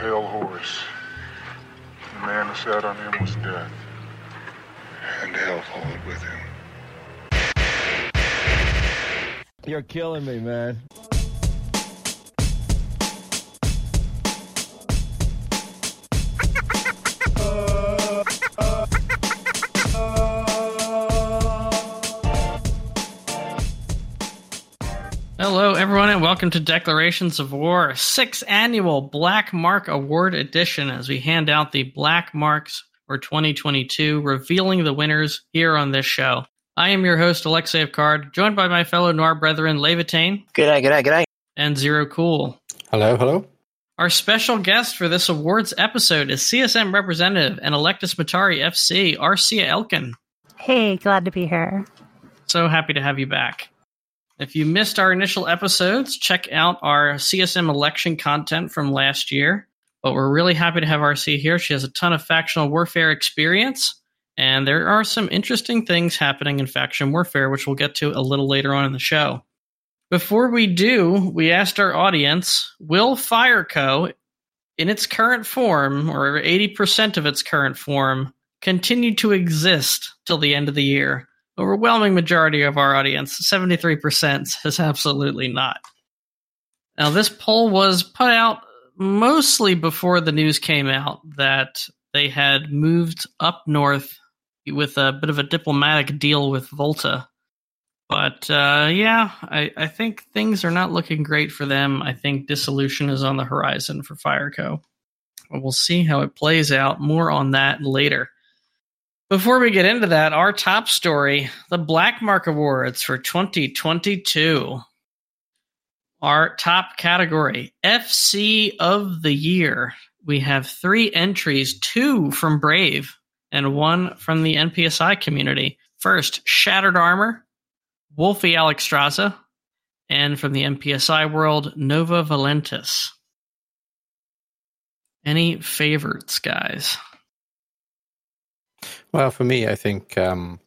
pale horse. The man who sat on him was death. And hell followed with him. You're killing me, man. Everyone, and welcome to Declarations of War, sixth annual Black Mark Award edition, as we hand out the Black Marks for 2022, revealing the winners here on this show. I am your host, Alexei Card, joined by my fellow Noir brethren, Levitain G'day, g'day, g'day. and Zero Cool. Hello, hello. Our special guest for this awards episode is CSM representative and Electus Matari FC, Arsia Elkin. Hey, glad to be here. So happy to have you back. If you missed our initial episodes, check out our CSM election content from last year. But we're really happy to have RC here. She has a ton of factional warfare experience, and there are some interesting things happening in faction warfare, which we'll get to a little later on in the show. Before we do, we asked our audience Will Fireco, in its current form, or 80% of its current form, continue to exist till the end of the year? Overwhelming majority of our audience, 73%, says absolutely not. Now, this poll was put out mostly before the news came out that they had moved up north with a bit of a diplomatic deal with Volta. But uh, yeah, I, I think things are not looking great for them. I think dissolution is on the horizon for Fireco. We'll see how it plays out. More on that later. Before we get into that, our top story the Black Mark Awards for 2022. Our top category, FC of the Year. We have three entries two from Brave and one from the NPSI community. First, Shattered Armor, Wolfie Alexstrasza, and from the NPSI world, Nova Valentis. Any favorites, guys? Well, for me, I think um,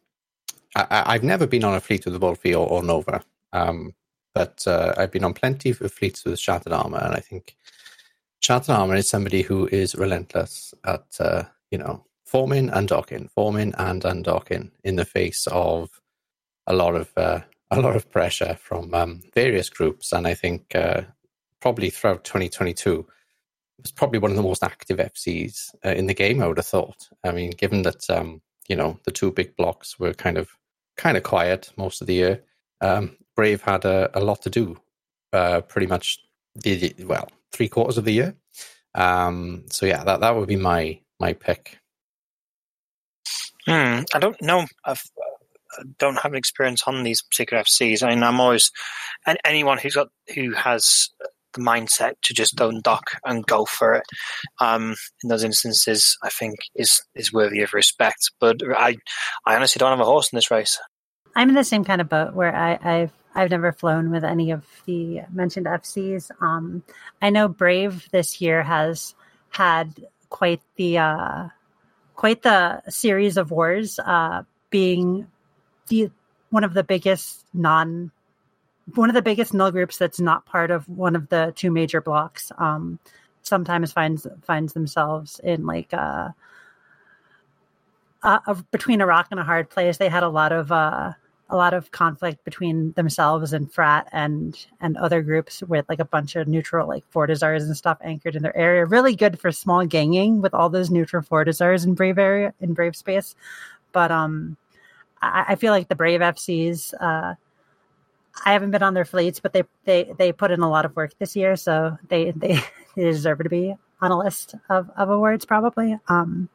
I, have never been on a fleet with the Wolfie or, or Nova, um, but uh, I've been on plenty of fleets with Shattered Armor, and I think Shattered Armor is somebody who is relentless at uh, you know forming and docking, forming and undocking in the face of a lot of uh, a lot of pressure from um, various groups, and I think uh, probably throughout 2022 was probably one of the most active FCs uh, in the game. I would have thought. I mean, given that um, you know the two big blocks were kind of kind of quiet most of the year, um, Brave had a, a, lot to do. Uh, pretty much the well three quarters of the year. Um, so yeah, that that would be my my pick. Hmm, I don't know. I've, I don't have an experience on these particular FCs. I mean, I'm always anyone who's got who has the mindset to just don't dock and go for it. Um, in those instances, I think is is worthy of respect. But I, I honestly don't have a horse in this race. I'm in the same kind of boat where I, I've I've never flown with any of the mentioned FCs. Um, I know Brave this year has had quite the uh, quite the series of wars, uh, being the one of the biggest non one of the biggest null groups that's not part of one of the two major blocks um, sometimes finds finds themselves in like uh, uh, between a rock and a hard place. They had a lot of uh, a lot of conflict between themselves and frat and and other groups with like a bunch of neutral like fortizars and stuff anchored in their area. Really good for small ganging with all those neutral fortizars in brave area in brave space. But um, I, I feel like the brave FCs. Uh, I haven't been on their fleets, but they they they put in a lot of work this year, so they they, they deserve to be on a list of, of awards probably. Um,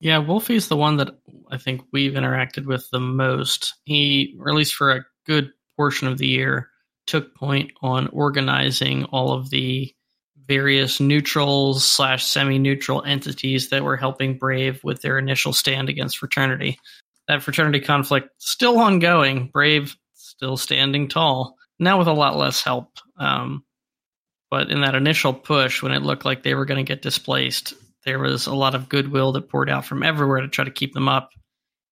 yeah, Wolfie's the one that I think we've interacted with the most. He, or at least for a good portion of the year, took point on organizing all of the various neutrals slash semi-neutral entities that were helping Brave with their initial stand against Fraternity. That Fraternity conflict still ongoing. Brave still standing tall now with a lot less help. Um, but in that initial push, when it looked like they were going to get displaced, there was a lot of goodwill that poured out from everywhere to try to keep them up.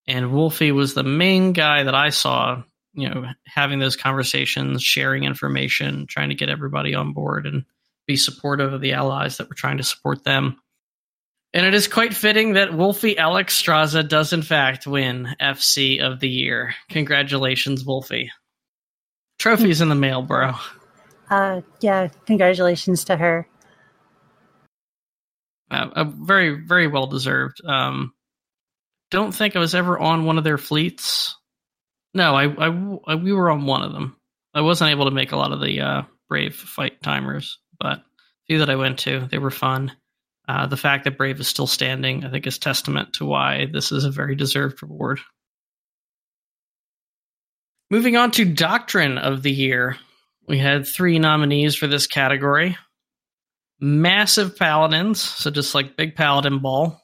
And Wolfie was the main guy that I saw, you know, having those conversations, sharing information, trying to get everybody on board. And be supportive of the allies that were trying to support them. And it is quite fitting that Wolfie Alexstrasza does, in fact, win FC of the Year. Congratulations, Wolfie. Trophies in the mail, bro. Uh, yeah, congratulations to her. Uh, a very, very well deserved. Um, don't think I was ever on one of their fleets. No, I, I, I, we were on one of them. I wasn't able to make a lot of the uh, Brave fight timers, but a few that I went to, they were fun. Uh, the fact that Brave is still standing, I think, is testament to why this is a very deserved reward. Moving on to Doctrine of the Year. We had three nominees for this category Massive Paladins, so just like Big Paladin Ball,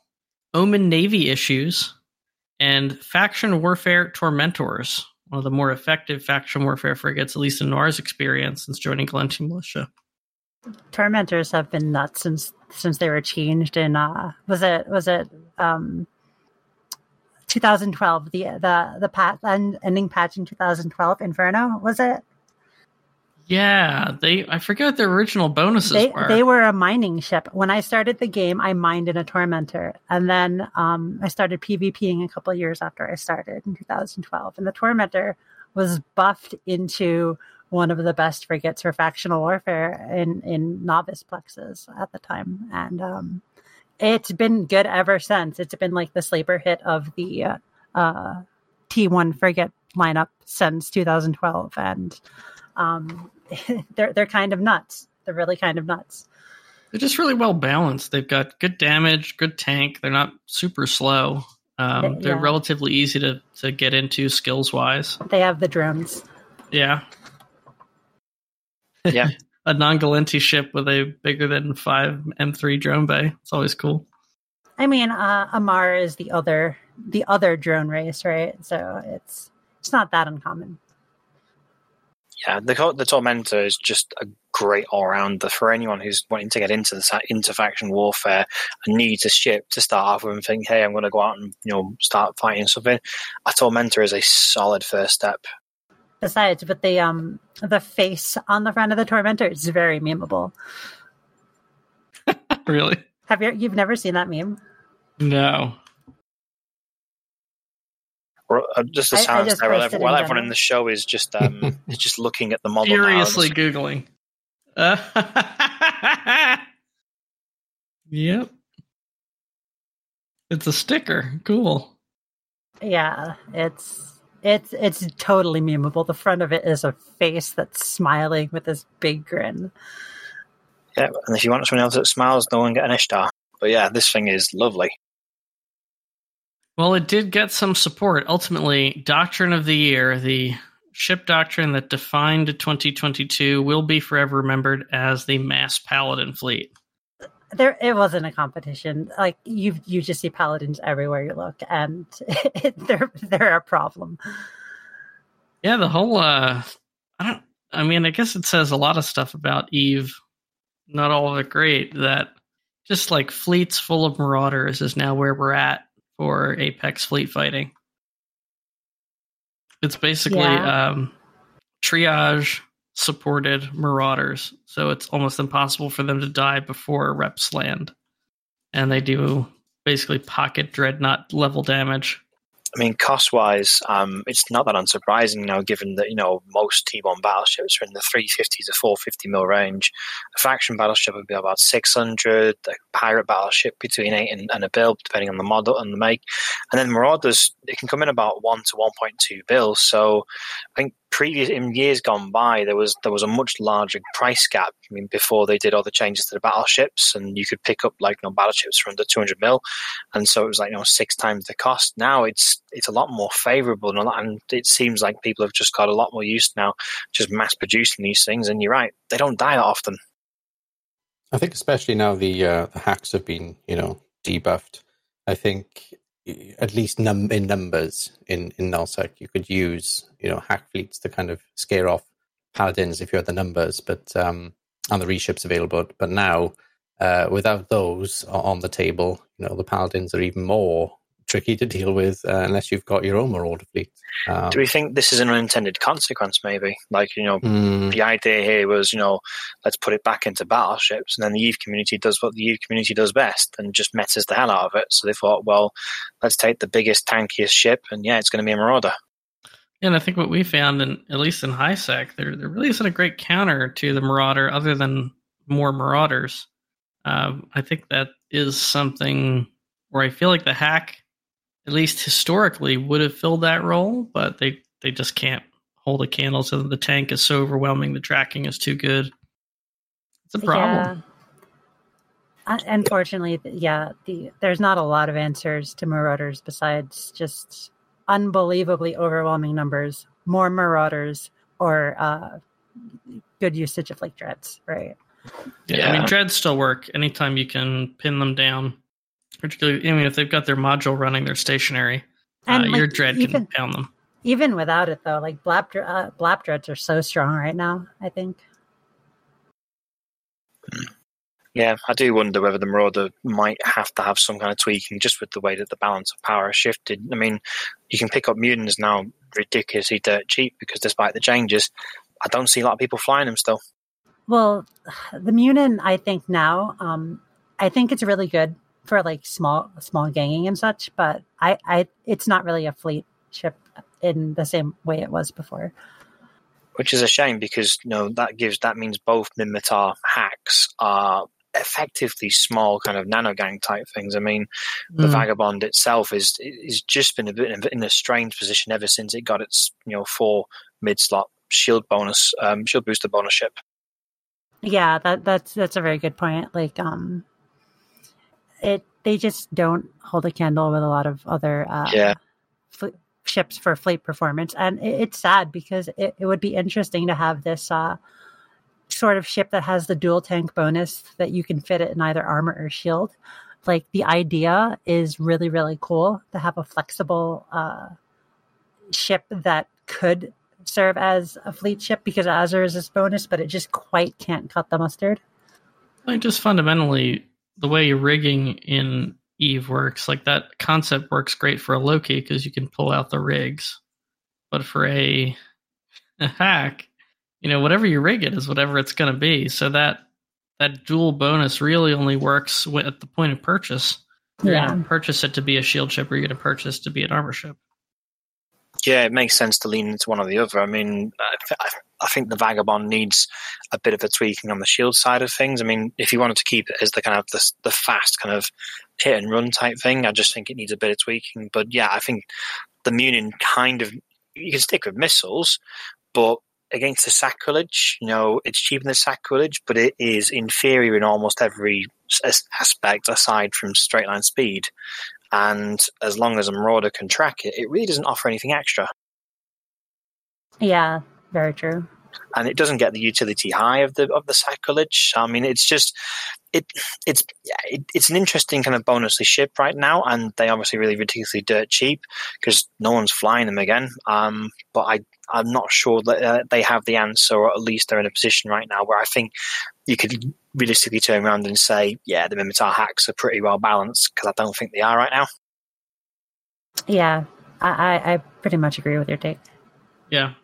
Omen Navy Issues, and Faction Warfare Tormentors, one of the more effective faction warfare frigates, at least in Noir's experience since joining Gallente Militia. Tormentors have been nuts since since they were changed in uh was it was it um 2012 the the the pat ending patch in 2012 Inferno was it yeah, they I forget what their original bonuses they, were. They were a mining ship. When I started the game, I mined in a tormentor. And then um, I started PvPing a couple years after I started in 2012. And the tormentor was buffed into one of the best frigates for factional warfare in, in novice plexes at the time. And um, it's been good ever since. It's been like the sleeper hit of the uh, uh, T1 frigate lineup since 2012. And um, they're they're kind of nuts. They're really kind of nuts. They're just really well balanced. They've got good damage, good tank. They're not super slow. Um, they're Yeah. relatively easy to, to get into skills wise. They have the drones. Yeah. Yeah. a non Gallente ship with a bigger than five M3 drone bay. It's always cool. I mean, uh, Amarr is the other the other drone race, right? So it's it's not that uncommon. Yeah, the the Tormentor is just a great all rounder for anyone who's wanting to get into the sa- into faction warfare and needs a ship to start off with and think, hey, I'm going to go out and you know start fighting something. A Tormentor is a solid first step. Besides, but the um the face on the front of the Tormentor, is very memeable. really? Have you you've never seen that meme? No. Or, uh, Just the I- I sounds just while, posted every- while in everyone in the show is just um is just looking at the model. now. Furiously Googling. Uh, yep. It's a sticker. Cool. Yeah, it's it's it's totally memeable. The front of it is a face that's smiling with this big grin. Yeah, and if you want someone else that smiles, no one get an Ishtar. But yeah, this thing is lovely. Well, it did get some support. Ultimately, Doctrine of the Year, the ship doctrine that defined 2022, will be forever remembered as the Mass Paladin fleet. There, it wasn't a competition. Like you, you just see paladins everywhere you look, and they're they're a problem. Yeah, the whole uh I don't I mean, I guess it says a lot of stuff about Eve. Not all of it great that just like fleets full of marauders is now where we're at for Apex fleet fighting. It's basically Yeah. um triage supported marauders, so it's almost impossible for them to die before reps land. And they do basically pocket dreadnought level damage. I mean, cost wise, um, it's not that unsurprising now, given that you know most T1 battleships are in the 350 to 450 mil range. A faction battleship would be about 600. A pirate battleship between eight and, and a bill, depending on the model and the make. And then Marauders, it can come in about one to 1.2 bill. So I think previous in years gone by, there was there was a much larger price gap. I mean, before they did all the changes to the battleships, and you could pick up like you know, battleships for under 200 mil and so it was like you know six times the cost. Now it's it's a lot more favourable, and, and it seems like people have just got a lot more used now just mass producing these things. And you're right, they don't die that often. I think especially now the uh, the HACs have been you know debuffed. I think at least num- in numbers in in nullsec you could use you know HAC fleets to kind of scare off paladins if you had the numbers, but um, and the reships available. But now uh, without those on the table, you know the paladins are even more tricky to deal with uh, unless you've got your own Marauder fleet. Um, Do we think this is an unintended consequence? Maybe, like you know, mm, the idea here was, you know, let's put it back into battleships, and then the Eve community does what the Eve community does best, and just metas the hell out of it. So they thought, well, let's take the biggest, tankiest ship, and yeah, it's going to be a Marauder. And I think what we found, in, at least in HiSec, there there really isn't a great counter to the Marauder other than more Marauders. Um, I think that is something where I feel like the HAC, at least historically, would have filled that role, but they they just can't hold a candle to them. The tank is so overwhelming, the tracking is too good. It's a problem. Yeah. Uh, Unfortunately, yeah, the there's not a lot of answers to Marauders besides just unbelievably overwhelming numbers, more Marauders, or uh, good usage of like dreads, right? Yeah, I mean, dreads still work anytime you can pin them down. Particularly, I mean, if they've got their module running, they're stationary. And, uh, like, your dread can even- pound them. Even without it, though, like blap, uh, blap dreads are so strong right now. I think. Yeah, I do wonder whether the Marauder might have to have some kind of tweaking just with the way that the balance of power has shifted. I mean, you can pick up Munins now ridiculously dirt cheap because despite the changes, I don't see a lot of people flying them still. Well, the Munin, I think now, um, I think it's really good for like small small ganging and such, but I, I it's not really a fleet ship in the same way it was before. which is a shame because you know that gives that means both Minmatar HACs are effectively small kind of nano gang type things. I mean, the Mm. Vagabond itself is is just been a bit in a strange position ever since it got its you know four mid slot shield bonus um, shield booster bonus ship. Yeah, that that's that's a very good point. Like, um, it they just don't hold a candle with a lot of other uh, Yeah. fl- ships for fleet performance, and it, it's sad because it, it would be interesting to have this uh, sort of ship that has the dual tank bonus that you can fit it in either armor or shield. Like the idea is really really cool to have a flexible uh, ship that could serve as a fleet ship because Azure is this bonus, but it just quite can't cut the mustard. I just fundamentally, the way rigging in Eve works, like that concept works great for a Loki because you can pull out the rigs. But for a, a HAC, you know, whatever you rig it is whatever it's going to be. So that that dual bonus really only works at the point of purchase. You're Yeah. going to purchase it to be a shield ship, or you're going to purchase to be an armor ship. Yeah, it makes sense to lean into one or the other. I mean, I, I think the Vagabond needs a bit of a tweaking on the shield side of things. I mean, if you wanted to keep it as the kind of the, the fast kind of hit and run type thing, I just think it needs a bit of tweaking. But yeah, I think the Munin kind of you can stick with missiles, but against the sacrilege, you know, it's cheaper than sacrilege, but it is inferior in almost every aspect aside from straight line speed. And as long as a Marauder can track it, it really doesn't offer anything extra. Yeah, very true. and it doesn't get the utility high of the of the sacrilege. I mean, it's just it it's it, it's an interesting kind of bonusly ship right now, and they obviously really ridiculously dirt cheap because no one's flying them again. Um, but I I'm not sure that uh, they have the answer, or at least they're in a position right now where I think you could realistically turn around and say, yeah, the Minmatar HACs are pretty well balanced because I don't think they are right now. Yeah, I, I, I pretty much agree with your take. Yeah.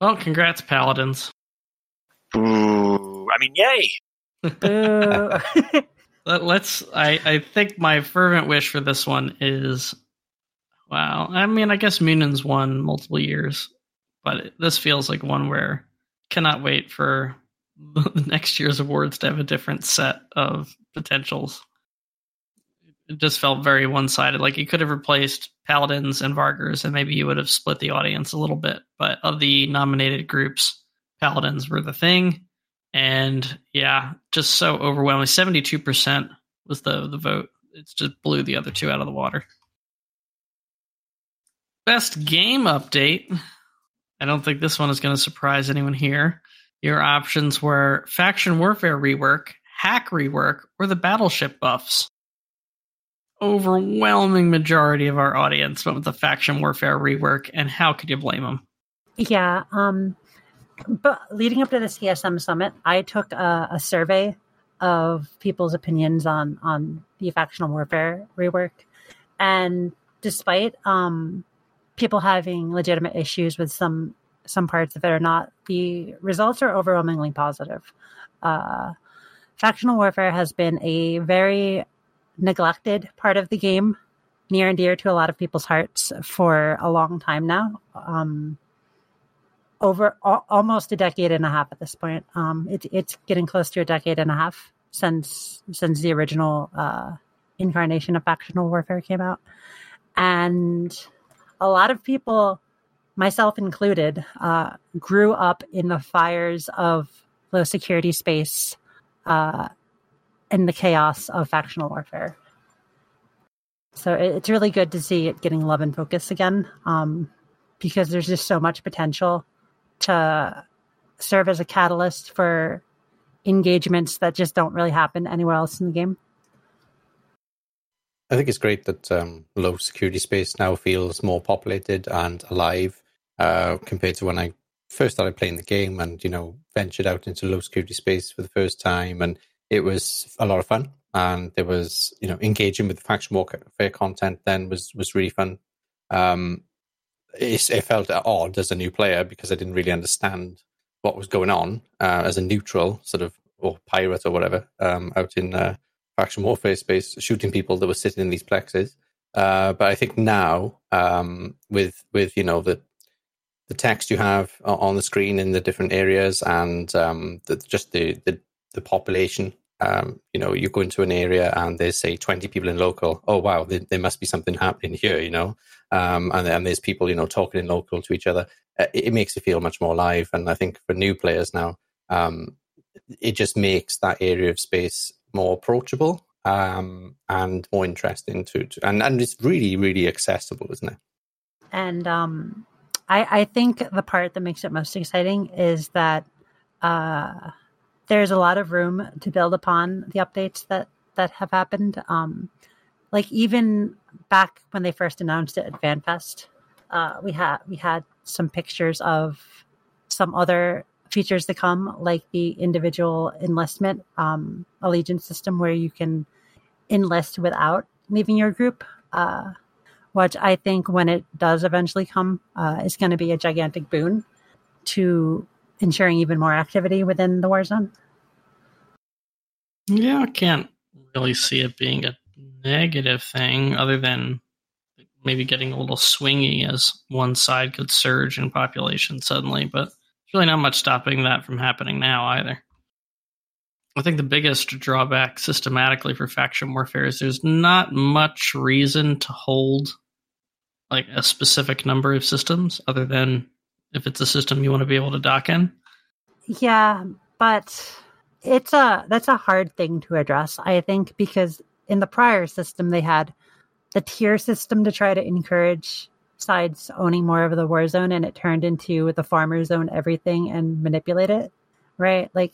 Well, congrats, Paladins. Ooh, I mean, yay! Let, let's. I, I think my fervent wish for this one is. Wow. I mean, I guess Munins won multiple years, but it, this feels like one where cannot wait for the next year's awards to have a different set of potentials. It just felt very one sided. Like you could have replaced Paladins and Vargurs, and maybe you would have split the audience a little bit. But of the nominated groups, Paladins were the thing. And yeah, just so overwhelming. Seventy-two percent was the the vote. It just blew the other two out of the water. Best game update. I don't think this one is going to surprise anyone here. Your options were faction warfare rework, HAC rework, or the battleship buffs. Overwhelming majority of our audience went with the faction warfare rework, and how could you blame them? yeah. Um, but leading up to the CSM summit, I took a, a survey of people's opinions on on the factional warfare rework, and despite um, people having legitimate issues with some some parts of it or not, the results are overwhelmingly positive. Uh, factional warfare has been a very neglected part of the game, near and dear to a lot of people's hearts for a long time now. Um, over a- almost a decade and a half at this point. Um, it, it's getting close to a decade and a half since since the original uh, incarnation of factional warfare came out, and a lot of people, myself included, uh, grew up in the fires of low security space uh, and the chaos of factional warfare. So it, it's really good to see it getting love and focus again, um, because there's just so much potential to serve as a catalyst for engagements that just don't really happen anywhere else in the game. I think it's great that um, low security space now feels more populated and alive uh, compared to when I first started playing the game and you know ventured out into low security space for the first time, and it was a lot of fun. And there was you know engaging with the faction warfare content then was was really fun. Um, it, it felt odd as a new player because I didn't really understand what was going on uh, as a neutral sort of or pirate or whatever um, out in uh, faction warfare space, shooting people that were sitting in these plexes. Uh, but I think now, um, with with you know the the text you have on the screen in the different areas and um, the, just the, the the population, um, you know, you go into an area and there's say twenty people in local. Oh wow, there, there must be something happening here, you know. Um, and, and there's people, you know, talking in local to each other. Uh, it, it, makes it feel much more live. And I think for new players now, um, it just makes that area of space more approachable um, and more interesting to, to, and and it's really really accessible, isn't it? And um, I I think the part that makes it most exciting is that uh, there's a lot of room to build upon the updates that that have happened. Um, like even back when they first announced it at FanFest, uh, we had we had some pictures of some other features to come, like the individual enlistment um, allegiance system, where you can enlist without leaving your group. Uh, which I think, when it does eventually come, uh, is going to be a gigantic boon to ensuring even more activity within the war zone. Yeah, I can't really see it being a negative thing other than maybe getting a little swingy as one side could surge in population suddenly, but really not much stopping that from happening now either. I think the biggest drawback systematically for faction warfare is there's not much reason to hold like a specific number of systems other than if it's a system you want to be able to dock in. Yeah, but it's a that's a hard thing to address, I think, because in the prior system they had the tier system to try to encourage sides owning more of the war zone and it turned into the farmers own everything and manipulate it right? Like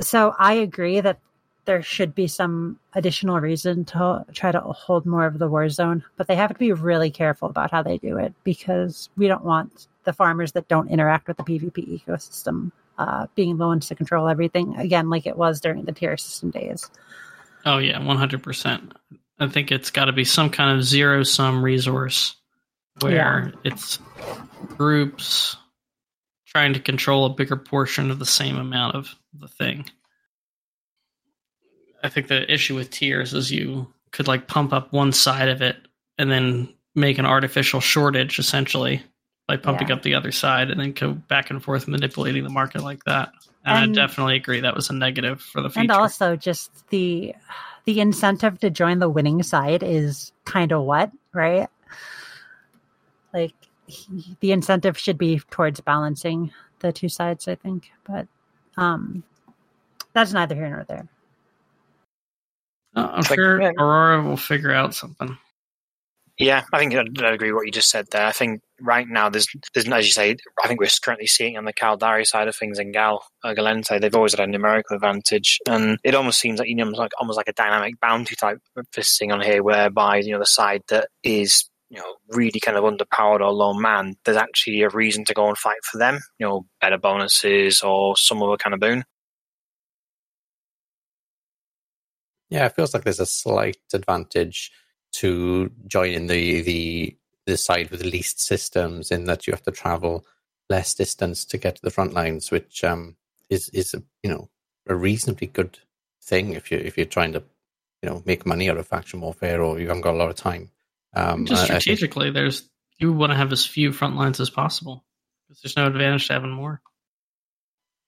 so i agree that there should be some additional reason to try to hold more of the war zone but they have to be really careful about how they do it because we don't want the farmers that don't interact with the pvp ecosystem uh, being the ones to control everything. Again like it was during the tier system days. Oh yeah, one hundred percent. I think it's got to be some kind of zero sum resource where yeah. it's groups trying to control a bigger portion of the same amount of the thing. I think the issue with tiers is you could like pump up one side of it and then make an artificial shortage essentially by pumping yeah. up the other side and then go back and forth manipulating the market like that. And, and, I definitely agree that was a negative for the future. And also just the the incentive to join the winning side is kind of what, right? Like he, the incentive should be towards balancing the two sides, I think. But um that's neither here nor there. Oh, I'm sure Aurora will figure out something. Yeah, I think I'd, I'd, agree with what you just said there. I think right now there's, there's as you say, I think we're currently seeing on the Caldari side of things in Gal uh, Gallente, they've always had a numerical advantage, and it almost seems like you know, like almost like a dynamic bounty type thing on here, whereby you know the side that is you know really kind of underpowered or low man, there's actually a reason to go and fight for them. You know, better bonuses or some other kind of boon. Yeah, it feels like there's a slight advantage to join in the the the side with the least systems, in that you have to travel less distance to get to the front lines, which um, is is a, you know a reasonably good thing if you if you're trying to you know make money out of faction warfare or you haven't got a lot of time. Um, Just I- I think- strategically, there's you want to have as few front lines as possible because there's no advantage to having more.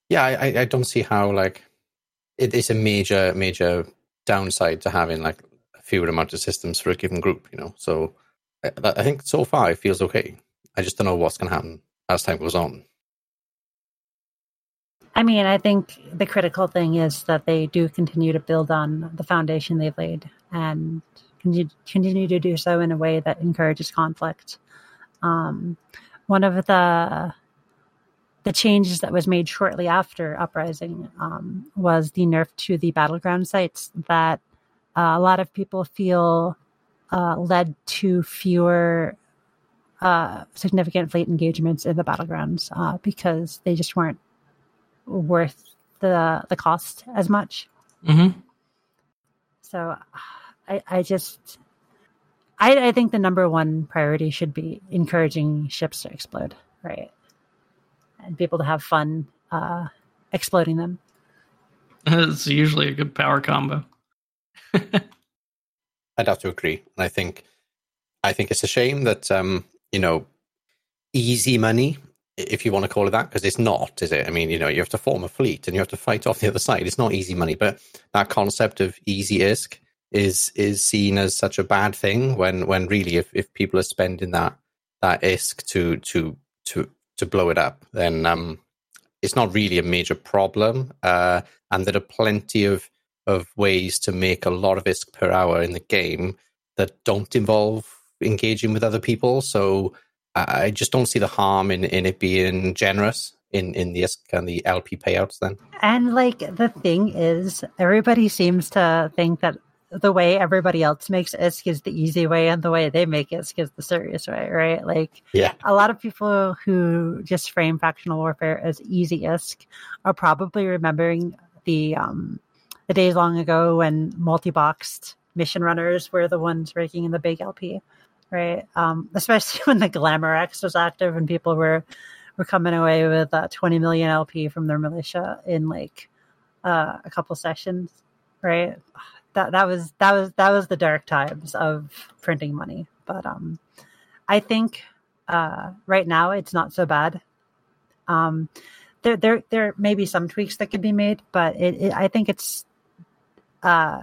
yeah, I, I- I don't see how like it is a major major downside to having like a fewer amount of systems for a given group. You know, so I, I think so far it feels okay. I just don't know what's going to happen as time goes on. I mean, I think the critical thing is that they do continue to build on the foundation they've laid and continue, continue to do so in a way that encourages conflict. Um, one of the the changes that was made shortly after uprising um, was the nerf to the battleground sites that uh, a lot of people feel uh, led to fewer uh, significant fleet engagements in the battlegrounds uh, because they just weren't worth the the cost as much. Mm-hmm. So I I just I I think the number one priority should be encouraging ships to explode, right? And people to have fun uh exploding them. it's usually a good power combo. I'd have to agree, and I think I think it's a shame that um, you know easy money, if you want to call it that, because it's not, is it? I mean, you know, you have to form a fleet and you have to fight off the other side. It's not easy money, but that concept of easy ISK is is seen as such a bad thing when when really if, if people are spending that that ISK to to to to blow it up, then um, it's not really a major problem, uh, and there are plenty of of ways to make a lot of ISK per hour in the game that don't involve engaging with other people. So I just don't see the harm in, in it being generous in, in the ISK and the LP payouts then. And like the thing is, everybody seems to think that the way everybody else makes ISK is the easy way, and the way they make ISK is the serious way, right? Like Yeah. a lot of people who just frame factional warfare as easy ISK are probably remembering the um, the days long ago when multi-boxed mission runners were the ones raking in the big LP, right? Um, especially when the Glamour X was active and people were were coming away with uh, 20 million LP from their militia in like uh, a couple sessions, right? That that was that was that was the dark times of printing money. But um, I think uh, right now it's not so bad. Um, there there there may be some tweaks that could be made, but it, it I think it's uh,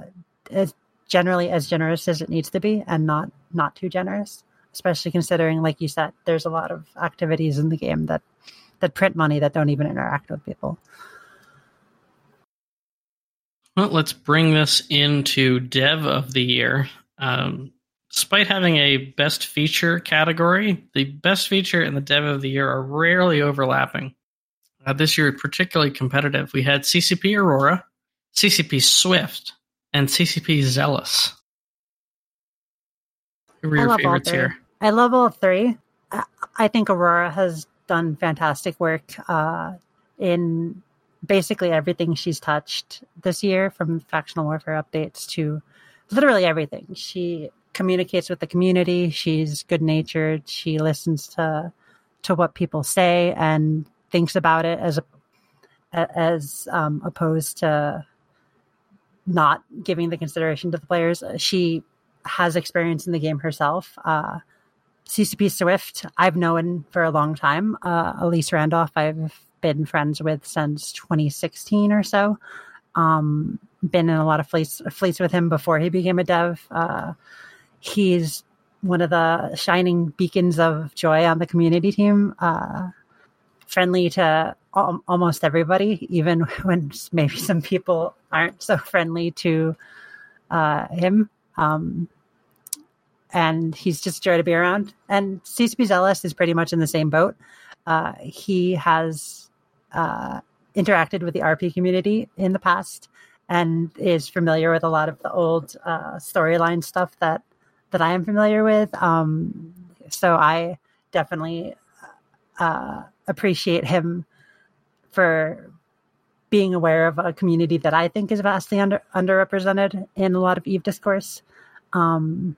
as generally as generous as it needs to be, and not not too generous. Especially considering, like you said, there's a lot of activities in the game that that print money that don't even interact with people. Well, let's bring this into Dev of the Year. Um, despite having a Best Feature category, the Best Feature and the Dev of the Year are rarely overlapping. Uh, this year, particularly competitive, we had CCP Aurora, CCP Swift, and CCP Zealous. Who were I your love all favorites three. here? I love all three. I, I think Aurora has done fantastic work uh, in basically everything she's touched this year, from factional warfare updates to literally everything. She communicates with the community. She's good natured. She listens to to what people say and thinks about it as a, as um, opposed to not giving the consideration to the players. She has experience in the game herself. Uh, CCP Swift, I've known for a long time. Uh, Elise Randolph, I've been friends with since 2016 or so. Um, been in a lot of fleets fleets with him before he became a dev. Uh, he's one of the shining beacons of joy on the community team. Uh, friendly to al- almost everybody, even when maybe some people aren't so friendly to uh, him. Um, and he's just joy to be around. And CCP Zealous is pretty much in the same boat. Uh, he has uh, interacted with the RP community in the past and is familiar with a lot of the old uh, storyline stuff that that I am familiar with. Um, so I definitely uh, appreciate him for being aware of a community that I think is vastly under underrepresented in a lot of Eve discourse. Um,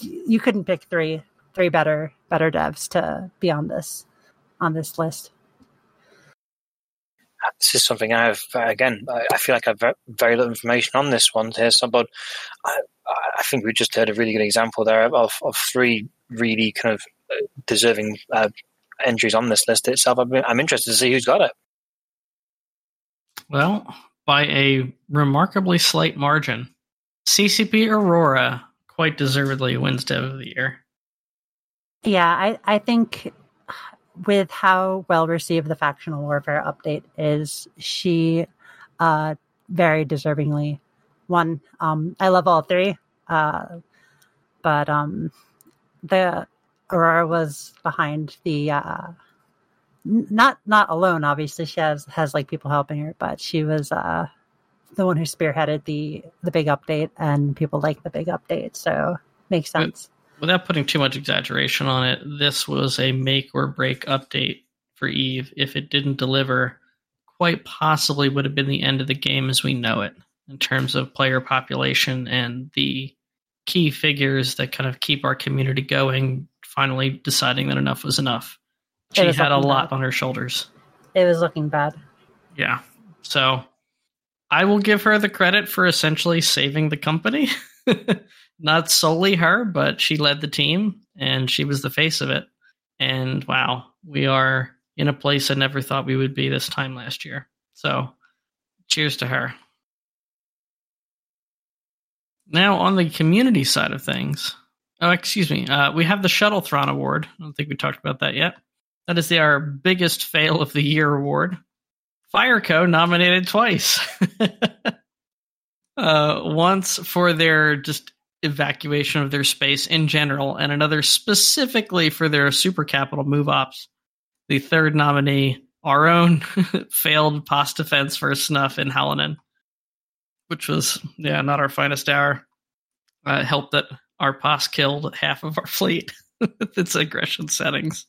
you couldn't pick three three better better devs to be on this on this list. This is something I have again. I feel like I've very little information on this one here, so but I, I think we just heard a really good example there of, of three really kind of uh, deserving uh, entries on this list itself. I'm, I'm interested to see who's got it. Well, by a remarkably slight margin, CCP Aurora quite deservedly wins Dev of the Year. Yeah, I, I think with how well received the factional warfare update is, she uh, very deservingly won. Um, I love all three, uh, but um, the Aurora was behind the uh, not not alone. Obviously, she has has like people helping her, but she was uh, the one who spearheaded the the big update, and people like the big update, so makes sense. Without putting too much exaggeration on it, this was a make or break update for Eve. If it didn't deliver, quite possibly would have been the end of the game as we know it in terms of player population and the key figures that kind of keep our community going. Finally, deciding that enough was enough. She had a lot bad. on her shoulders. It was looking bad. Yeah. So I will give her the credit for essentially saving the company. Not solely her, but she led the team and she was the face of it. And wow, we are in a place I never thought we would be this time last year. So cheers to her. Now, on the community side of things, oh, excuse me, uh, we have the Shuttle Shuttlethron Award. I don't think we talked about that yet. That is the, our biggest fail of the year award. Fireco nominated twice. uh, once for their just evacuation of their space in general, and another specifically for their super capital move ops. The third nominee, our own failed past defense for snuff in Hallinan, which was yeah not our finest hour. Uh, helped that our POS killed half of our fleet with its aggression settings.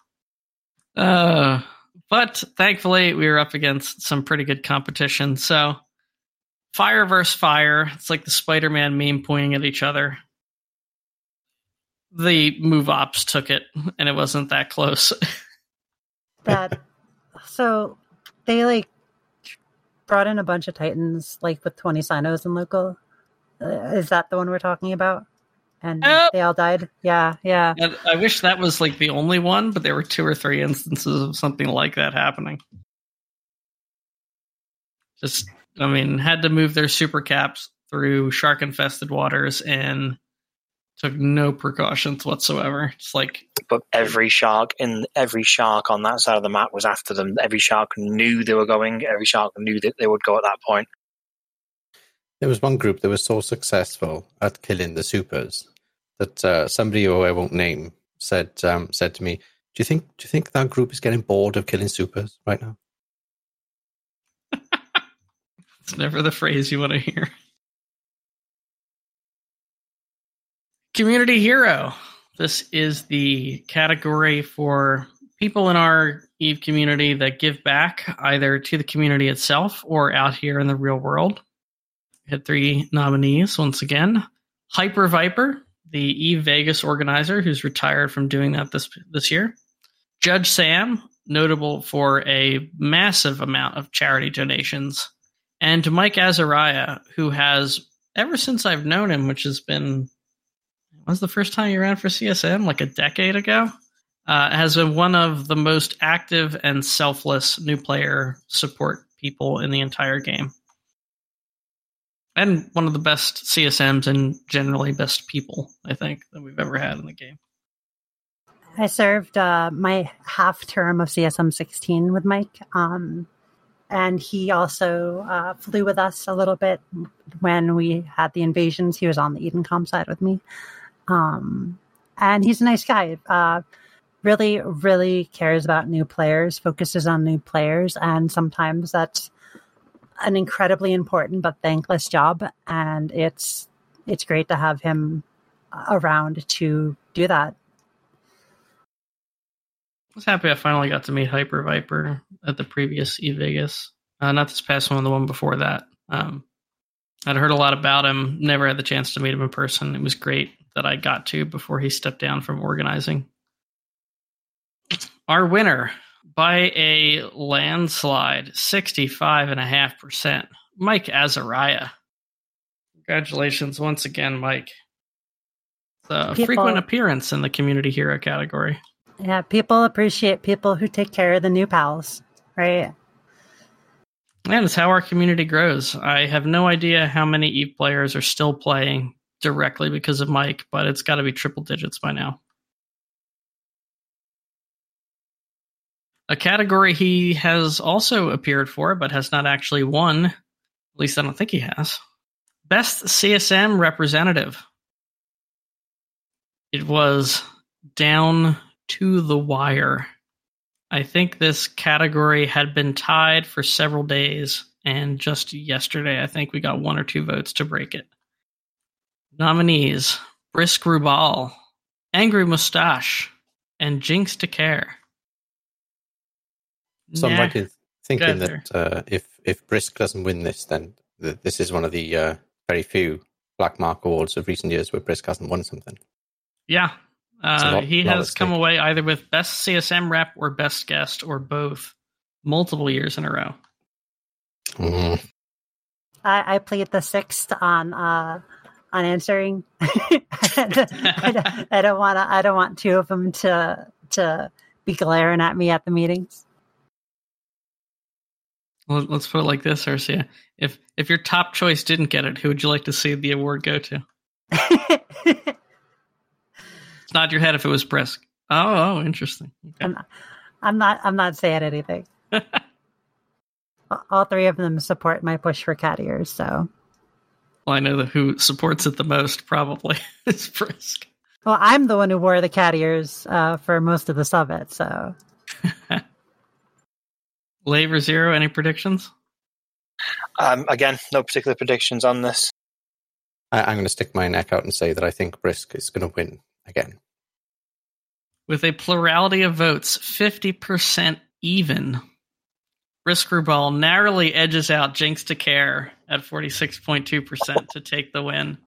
Uh, but thankfully, we were up against some pretty good competition. So, fire versus fire. It's like the Spider Man meme pointing at each other. The move ops took it, and it wasn't that close. that so they like brought in a bunch of Titans, like with 20 Cynos and local. Uh, is that the one we're talking about? and yep. they all died. Yeah, yeah. I wish that was like the only one, but there were two or three instances of something like that happening. Just, I mean, had to move their super caps through shark infested waters and took no precautions whatsoever. It's like, but every shark in every shark on that side of the map was after them. Every shark knew they were going. Every shark knew that they would go at that point. There was one group that was so successful at killing the supers that uh, somebody who I won't name said um, said to me, "Do you think do you think that group is getting bored of killing supers right now?" it's never the phrase you want to hear. Community hero. This is the category for people in our Eve community that give back either to the community itself or out here in the real world. We had three nominees once again. Hyper Viper, the Eve Vegas organizer, who's retired from doing that this this year. Judge Sam, notable for a massive amount of charity donations, and Mike Azariah, who has ever since I've known him, which has been when's the first time you ran for CSM? Like a decade ago. Uh, has been one of the most active and selfless new player support people in the entire game and one of the best CSMs and generally best people I think that we've ever had in the game. I served uh, my half term of CSM 16 with Mike, um, and he also uh, flew with us a little bit when we had the invasions. He was on the Edencom side with me, um, and he's a nice guy. Uh, really, really cares about new players, focuses on new players, and sometimes that's an incredibly important but thankless job, and it's it's great to have him around to do that. I was happy I finally got to meet Hyper Viper at the previous E Vegas. Uh, not this past one, the one before that. Um, I'd heard a lot about him, never had the chance to meet him in person. It was great that I got to before he stepped down from organizing. Our winner by a landslide, 65.5%, Mike Azariah. Congratulations once again, Mike. The People- frequent appearance in the community hero category. Yeah, people appreciate people who take care of the new pals, right? And it's how our community grows. I have no idea how many Eve players are still playing directly because of Mike, but it's got to be triple digits by now. A category he has also appeared for, but has not actually won. At least I don't think he has. Best CSM representative. It was down to the wire. I think this category had been tied for several days, and just yesterday, I think we got one or two votes to break it. Nominees Brisc Rubal, Angry Mustache, and Jinx to Care. So I'm Nah. right in thinking that uh, if if Brisc doesn't win this, then th- this is one of the uh, very few Black Mark Awards of recent years where Brisc hasn't won something. Yeah. Uh, lot- he lot has come stake. away either with best CSM rep or best guest or both multiple years in a row. Mm. I, I played the sixth on uh on answering. I don't- want to. I don't want two of them to to be glaring at me at the meetings. Well, Let's put it like this, Arsia. If if your top choice didn't get it, who would you like to see the award go to? It's nod your head if it was Brisc. Oh, oh interesting. Okay. I'm, I'm not. I'm not saying anything. All three of them support my push for cat ears. So, Well, I know that who supports it the most probably is Brisc. well, I'm the one who wore the cat ears uh, for most of the summit. So, Labor Zero, any predictions? Um, again, no particular predictions on this. I, I'm going to stick my neck out and say that I think Brisc is going to win again. With a plurality of votes, 50% even, Brisc Rubal narrowly edges out Jinx to Care at 46.2% to take the win.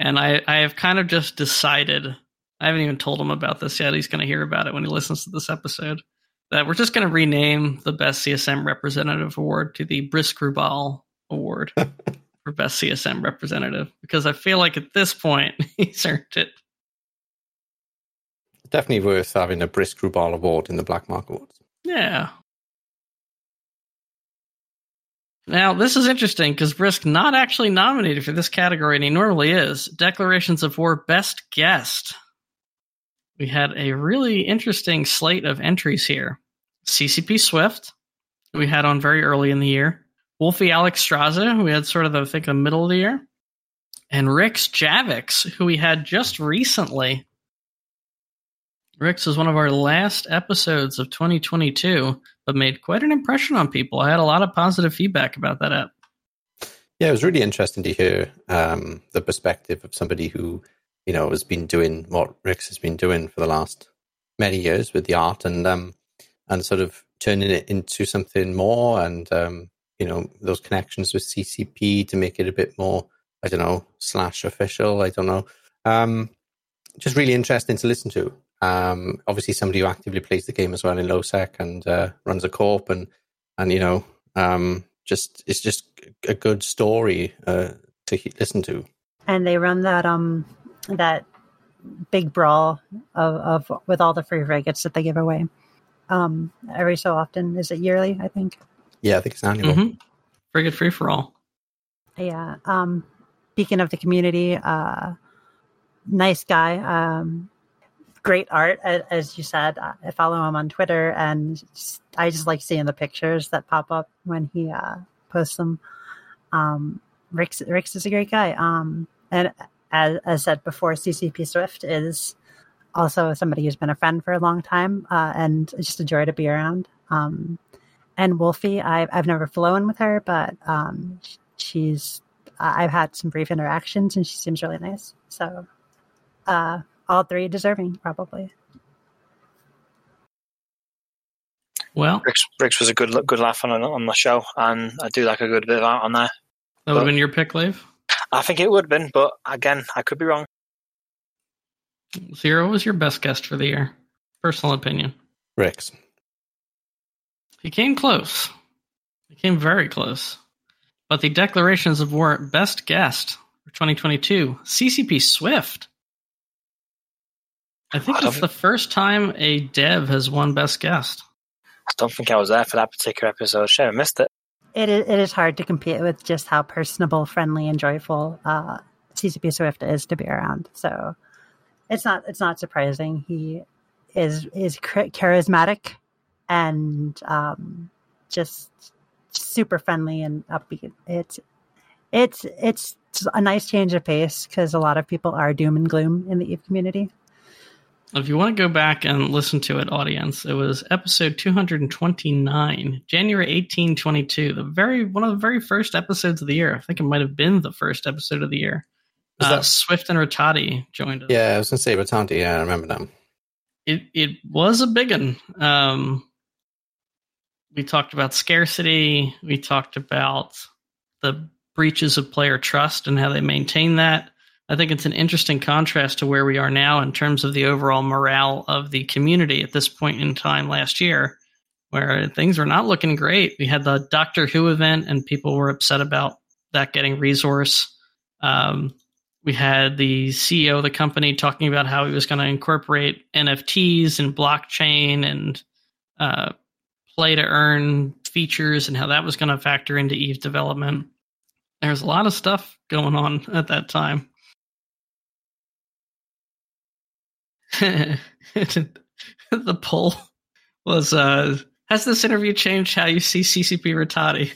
And I, I have kind of just decided, I haven't even told him about this yet. He's going to hear about it when he listens to this episode. That we're just going to rename the Best CSM Representative Award to the Brisc Rubal Award for Best CSM Representative because I feel like at this point he's earned it. Definitely worth having a Brisc Rubal Award in the Black Mark Awards. Yeah. Now, this is interesting because Brisc not actually nominated for this category, and he normally is. Declarations of War Best Guest. We had a really interesting slate of entries here. CCP Swift, we had on very early in the year. Wolfie Alexstrasza, who we had sort of, the, I think, the middle of the year. And Rixx Javix, who we had just recently. Rixx was one of our last episodes of 2022, but made quite an impression on people. I had a lot of positive feedback about that app. Yeah, it was really interesting to hear um, the perspective of somebody who, you know, has been doing what Rixx has been doing for the last many years with the art and um, and sort of turning it into something more and um, you know those connections with CCP to make it a bit more, I don't know, slash official. I don't know. Um, just really interesting to listen to. Um, obviously, somebody who actively plays the game as well in low sec and uh, runs a corp and and you know um, just it's just a good story uh, to he- listen to. and they run that um that big brawl of, of with all the free frigates that they give away. Um, every so often, is it yearly? I think. Yeah, I think it's annual. Mm-hmm. Frigate Free for All. Yeah. Um, speaking of the community, uh, nice guy. Um, great art, as, you said. I follow him on Twitter, and I just like seeing the pictures that pop up when he uh, posts them. Um, Rixx, Rixx is a great guy. Um, and as, as said before, CCP Swift is also somebody who's been a friend for a long time, uh, and just a joy to be around. Um, and Wolfie, I've I've never flown with her, but um, she's I've had some brief interactions, and she seems really nice. So, uh, all three deserving, probably. Well, Rixx, Rixx was a good good laugh on on the show, and I do like a good bit of art on there. that would have been your pick, Lave. I think it would have been, but again, I could be wrong. Zero what was your best guest for the year. Personal opinion. Rixx. He came close. He came very close. But the declarations of war best guest for 2022, CCP Swift. I think I it's the first time a dev has won best guest. I don't think I was there for that particular episode. Shame I missed it. It is, it is hard to compete with just how personable, friendly, and joyful uh, CCP Swift is to be around. So it's not it's not surprising. He is is charismatic and um, just super friendly and upbeat. It's it's it's a nice change of pace because a lot of people are doom and gloom in the Eve community. If you want to go back and listen to it, audience, it was episode 229, January 1822, the very one of the very first episodes of the year. I think it might have been the first episode of the year. Was Uh, that- Swift and Rattati joined us. Yeah, I was going to say Rotanti. Yeah, I remember them. it it was a big one. Um, we talked about scarcity. We talked about the breaches of player trust and how they maintain that. I think it's an interesting contrast to where we are now in terms of the overall morale of the community at this point in time last year, where things were not looking great. We had the Doctor Who event, and people were upset about that getting resource. Um, we had the CEO of the company talking about how he was going to incorporate NFTs and blockchain and uh, play to earn features and how that was going to factor into Eve development. There's a lot of stuff going on at that time. the poll was uh, Has this interview changed how you see CCP Rattati?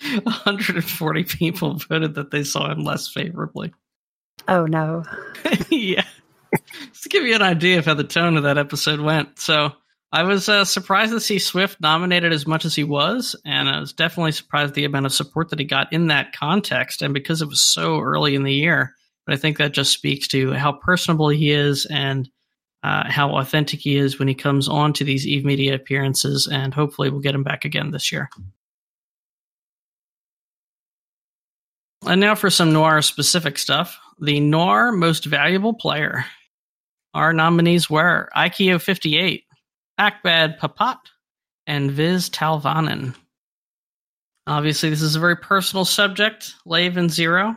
140 people voted that they saw him less favorably. Oh no. yeah. Just to give you an idea of how the tone of that episode went. So I was uh, surprised to see Swift nominated as much as he was, and I was definitely surprised the amount of support that he got in that context, and because it was so early in the year. But I think that just speaks to how personable he is and uh, how authentic he is when he comes on to these Eve Media appearances, and hopefully we'll get him back again this year. And now for some noir specific stuff. The noir most valuable player. Our nominees were Ikeo 58, Akbad Papat, and Viz Talvanen. Obviously, this is a very personal subject, Lave and Zero.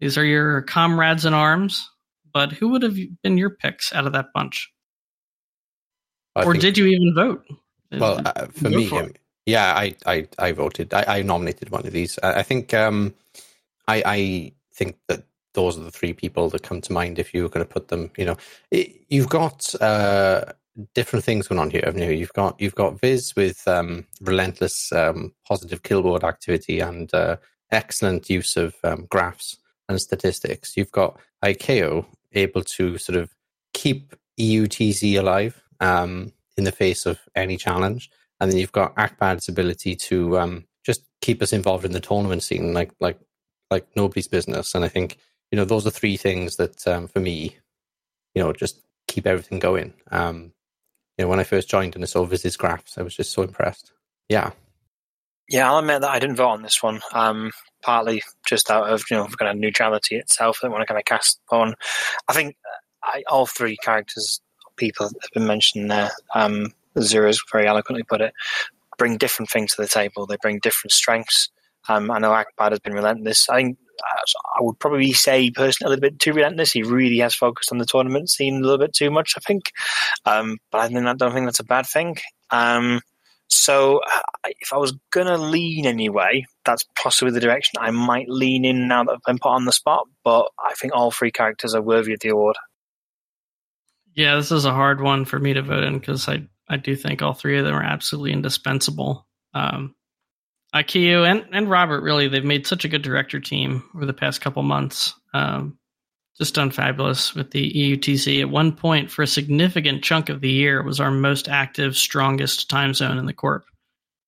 These are your comrades in arms. But who would have been your picks out of that bunch? I or think- did you even vote? Well, uh, for Go me, for yeah, I, I, I voted. I, I nominated one of these. I, I think, um, I, I think that those are the three people that come to mind if you were going to put them. You know, it, you've got uh, different things going on here. Haven't you? You've got you've got Viz with um, relentless um, positive killboard activity and uh, excellent use of um, graphs and statistics. You've got IKEO able to sort of keep E EUTZ alive um, in the face of any challenge, and then you've got Akbad's ability to um, just keep us involved in the tournament scene like like like nobody's business. And I think you know those are three things that um, for me, you know, just keep everything going. Um, you know, when I first joined and I saw Viz's graphs, I was just so impressed. Yeah, Yeah, I'll admit that I didn't vote on this one. Um, partly just out of you know kind of neutrality itself. I want to kind of cast on. I think uh, I, all three characters, people have been mentioned there. Um, Zero's very eloquently put it. Bring different things to the table. They bring different strengths. Um, I know Akbad has been relentless. I think uh, I would probably say personally a little bit too relentless. He really has focused on the tournament scene a little bit too much. I think, um, but I, I don't think that's a bad thing. Um, so uh, if I was gonna lean anyway, that's possibly the direction I might lean in now that I've been put on the spot. But I think all three characters are worthy of the award. Yeah, this is a hard one for me to vote in because I, I do think all three of them are absolutely indispensable. Um, and, and Robert, really, they've made such a good director team over the past couple months. Um, just done fabulous with the EUTZ. At one point, for a significant chunk of the year, was our most active, strongest time zone in the Corp.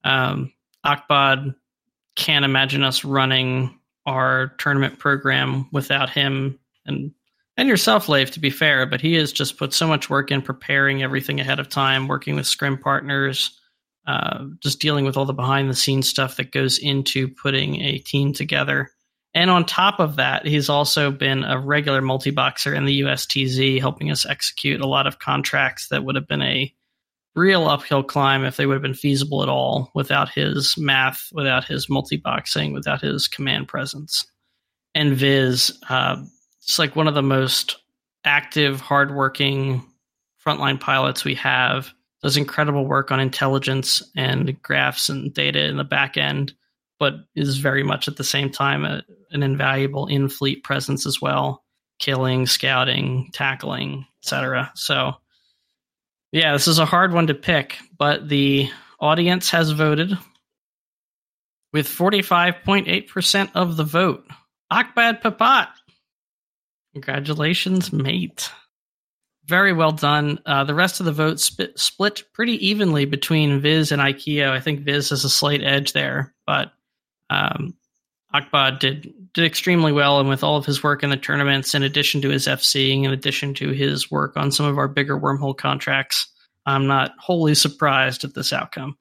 Um, Akbad can't imagine us running our tournament program without him and and yourself, Leif, to be fair, but he has just put so much work in preparing everything ahead of time, working with scrim partners, uh, just dealing with all the behind the scenes stuff that goes into putting a team together. And on top of that, he's also been a regular multi boxer in the USTZ, helping us execute a lot of contracts that would have been a real uphill climb if they would have been feasible at all without his math, without his multi boxing, without his command presence. And Viz, uh, it's like one of the most active, hardworking frontline pilots we have. Does incredible work on intelligence and graphs and data in the back end, but is very much at the same time a, an invaluable in fleet presence as well, killing, scouting, tackling, etc. So yeah, this is a hard one to pick, but the audience has voted with 45.8% of the vote. Akbad Papat. Congratulations, mate. Very well done. Uh, the rest of the vote sp- split pretty evenly between Viz and Ikeo. I think Viz has a slight edge there, but um, Akbad did did extremely well, and with all of his work in the tournaments, in addition to his FCing, in addition to his work on some of our bigger wormhole contracts, I'm not wholly surprised at this outcome.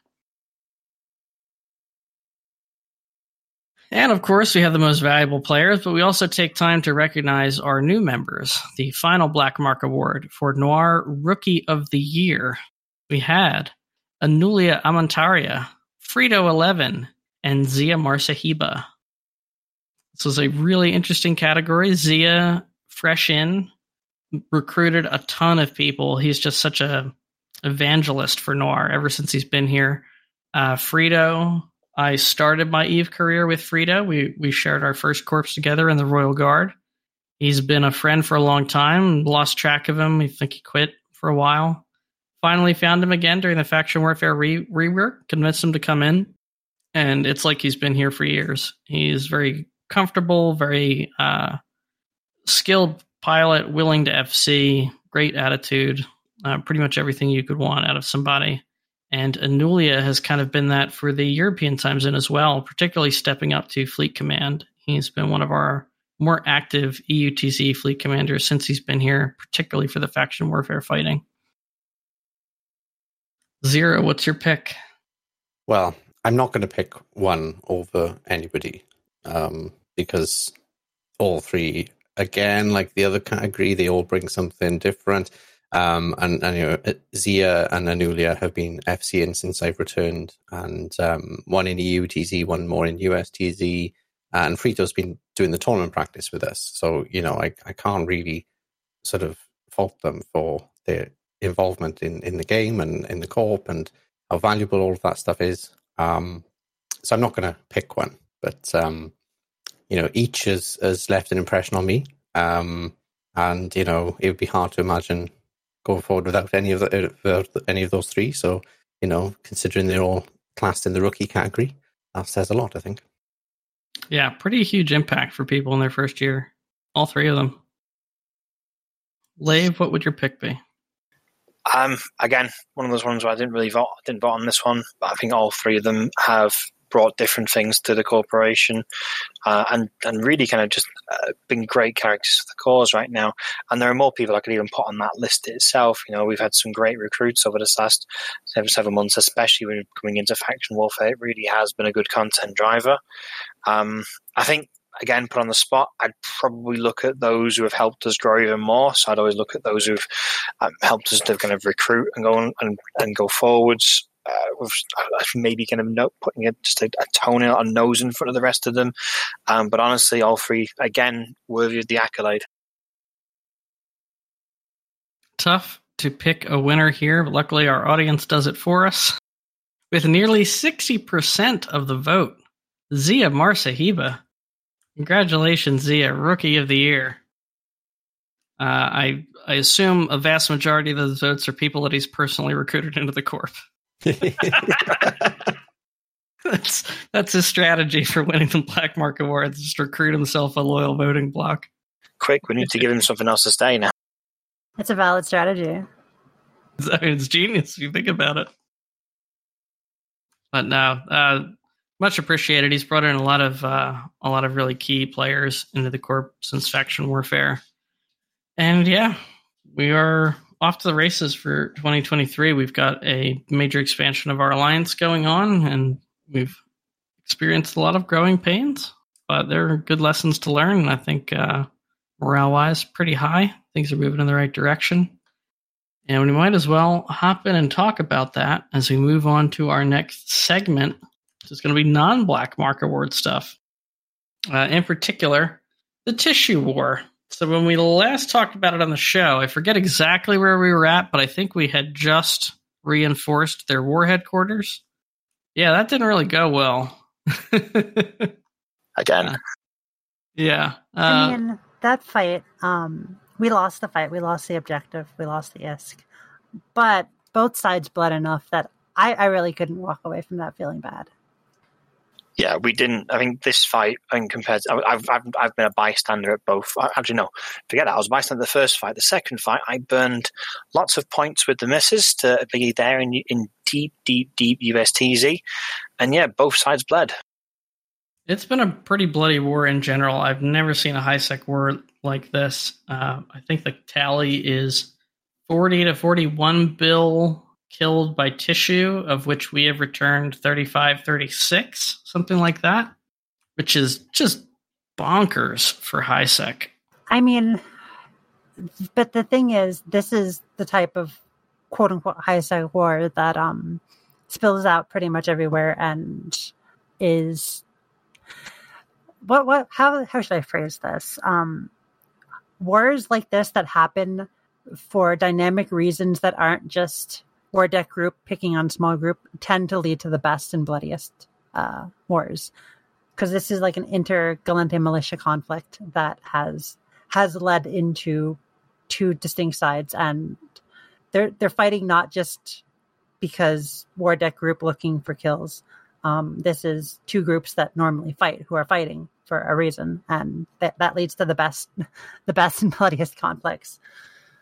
And of course, we have the most valuable players, but we also take time to recognize our new members. The final Black Mark Award for Noir Rookie of the Year. We had Anulia Amantaria, Frito 11, and Zia Marsahiba. This was a really interesting category. Zia, fresh in, recruited a ton of people. He's just such a evangelist for noir ever since he's been here. Uh, Frito, I started my Eve career with Frito. We we shared our first corpse together in the Royal Guard. He's been a friend for a long time. Lost track of him. I think he quit for a while. Finally found him again during the faction warfare re- rework. Convinced him to come in, and it's like he's been here for years. He's very comfortable, very uh, skilled pilot, willing to FC, great attitude, uh, pretty much everything you could want out of somebody. And Anulia has kind of been that for the European time zone as well, particularly stepping up to fleet command. He's been one of our more active EUTZ fleet commanders since he's been here, particularly for the faction warfare fighting. Zero, what's your pick? Well, I'm not going to pick one over anybody um, because all three, again, like the other category, they all bring something different. Um, and, and, you know, Zia and Anulia have been FCing since I've returned, and um, one in EUTZ, one more in USTZ, and Frito's been doing the tournament practice with us. So you know, I I can't really sort of fault them for their involvement in in the game and in the corp and how valuable all of that stuff is. Um, so I'm not going to pick one, but um, you know, each has has left an impression on me. Um, and you know, it would be hard to imagine going forward without any of the, uh, any of those three. So you know, considering they're all classed in the rookie category, that says a lot. I think. Yeah, pretty huge impact for people in their first year. All three of them. Lave, what would your pick be? Um, again, one of those ones where I didn't really vote. Didn't vote on this one, but I think all three of them have brought different things to the corporation uh, and and really kind of just uh, been great characters for the cause right now. And there are more people I could even put on that list itself. You know, we've had some great recruits over this last seven seven months, especially when coming into faction warfare. It really has been a good content driver. Um, I think again, put on the spot, I'd probably look at those who have helped us grow even more. So I'd always look at those who've um, helped us to kind of recruit and go on, and, and go forwards uh, uh, maybe kind of note, putting it just a, a toenail, a nose in front of the rest of them. Um, but honestly, all three again worthy of the accolade. Tough to pick a winner here, but luckily our audience does it for us. With nearly 60% of the vote, Zia Marsahiba. Congratulations, Zia, Rookie of the Year. Uh, I I assume a vast majority of those votes are people that he's personally recruited into the corp. that's that's his strategy for winning the Black Mark Awards. Just recruit himself a loyal voting block. Quick, we need to give him something else to stay now. It's a valid strategy. I mean, it's genius if you think about it. But no, uh, much appreciated. He's brought in a lot of uh, a lot of really key players into the corp since faction warfare, and yeah, we are off to the races for 2023. We've got a major expansion of our alliance going on, and we've experienced a lot of growing pains. but they're good lessons to learn. And I think uh, morale wise, pretty high. Things are moving in the right direction. And we might as well hop in and talk about that as we move on to our next segment, which is going to be non Black Mark Award stuff. Uh, in particular, the tissue war. So when we last talked about it on the show, I forget exactly where we were at, but I think we had just reinforced their war headquarters. Yeah, that didn't really go well. Again, yeah. Uh, I mean, that fight, um, we lost the fight. We lost the objective. We lost the ISK. But both sides bled enough that I, I really couldn't walk away from that feeling bad. Yeah, we didn't. I think this fight, mean, compared to, I've, I've, I've been a bystander at both. Actually, no, forget that. I was bystander the first fight. The second fight, I burned lots of points with the misses to be there in, in deep, deep, deep USTZ. And yeah, both sides bled. It's been a pretty bloody war in general. I've never seen a high sec war like this. Uh, I think the tally is 40 to 41 bill killed by tissue, of which we have returned 35, 36, something like that, which is just bonkers for high sec. I mean, but the thing is, this is the type of quote unquote high sec war that um spills out pretty much everywhere and is what what how how should I phrase this? Um wars like this that happen for dynamic reasons that aren't just war deck group picking on small group tend to lead to the best and bloodiest uh, wars. Because this is like an inter Gallente militia conflict that has has led into two distinct sides. And they're they're fighting not just because war deck group looking for kills. Um, this is two groups that normally fight who are fighting for a reason. And that, that leads to the best the best and bloodiest conflicts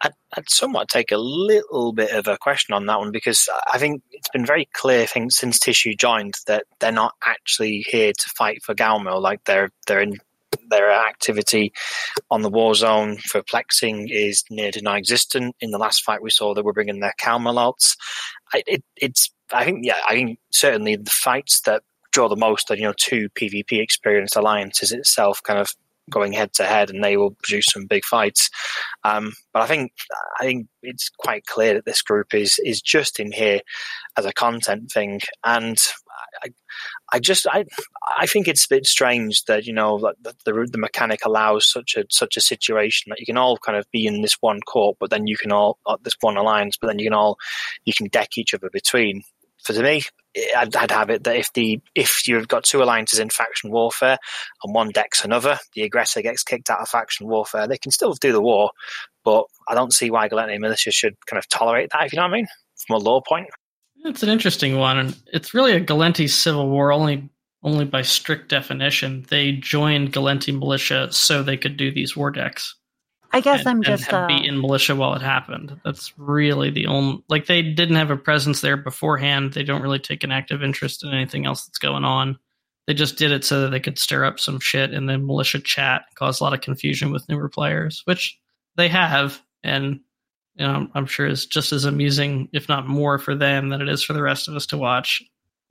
I'd, I'd somewhat take a little bit of a question on that one because I think it's been very clear, since Tissue joined that they're not actually here to fight for Galmo. Like they're they're in their activity on the war zone for plexing is near to non-existent. In the last fight we saw, they were bringing their Calmalouts. I, it, it's I think yeah, I think certainly the fights that draw the most are you know two PvP experienced alliances itself, kind of going head to head, and they will produce some big fights. Um, but I think I think it's quite clear that this group is is just in here as a content thing, and I, I just I I think it's a bit strange that you know that the, the the mechanic allows such a such a situation that you can all kind of be in this one court, but then you can all uh, this one alliance, but then you can all you can deck each other between. For to me, I'd, I'd have it that if the if you've got two alliances in faction warfare and one decks another, the aggressor gets kicked out of faction warfare. They can still do the war, but I don't see why Galactic Militia should kind of tolerate that. If you know what I mean, from a law point. It's an interesting one, and it's really a Gallente civil war only only by strict definition. They joined Gallente militia so they could do these war decks. I guess and, I'm and just have uh, beaten militia while it happened. That's really the only like they didn't have a presence there beforehand. They don't really take an active interest in anything else that's going on. They just did it so that they could stir up some shit in the militia chat, cause a lot of confusion with newer players, which they have, and you know I'm sure is just as amusing, if not more, for them than it is for the rest of us to watch.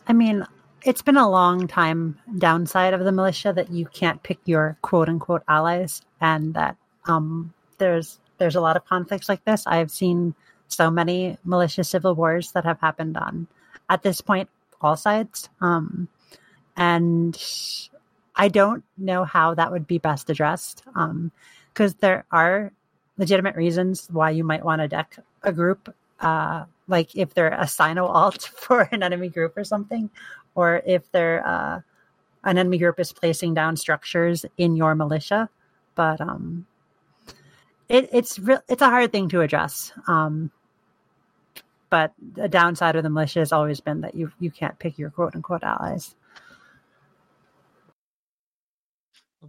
I mean, it's been a long time downside of the militia that you can't pick your quote unquote allies, and that um, there's there's a lot of conflicts like this. I've seen so many malicious civil wars that have happened on at this point all sides, um, and I don't know how that would be best addressed because um, there are legitimate reasons why you might want to deck a group. Uh, like if they're a Cyno alt for an enemy group or something, or if they're uh, an enemy group is placing down structures in your militia. But um, it, it's re- it's a hard thing to address. Um, but the downside of the militia has always been that you you can't pick your quote unquote allies.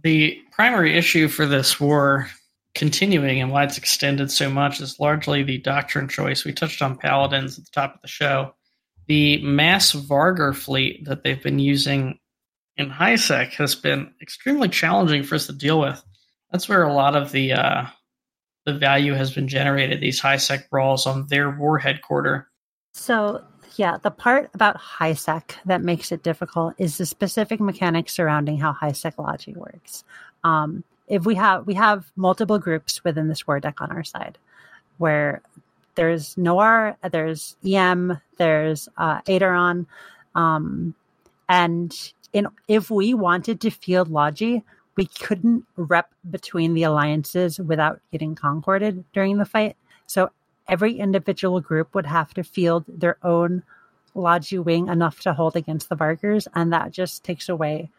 The primary issue for this war continuing and why it's extended so much is largely the doctrine choice. We touched on paladins at the top of the show. The mass Vargur fleet that they've been using in HiSec has been extremely challenging for us to deal with. That's where a lot of the uh, the value has been generated. These HiSec brawls on their war headquarter. So Yeah, the part about high sec that makes it difficult is the specific mechanics surrounding how high sec logi works. Um, if we have we have multiple groups within this war deck on our side, where there's Noir, there's EM, there's uh, Aderon, um, and in if we wanted to field Logi, we couldn't rep between the alliances without getting concorded during the fight. So every individual group would have to field their own Logi wing enough to hold against the Vargurs, and that just takes away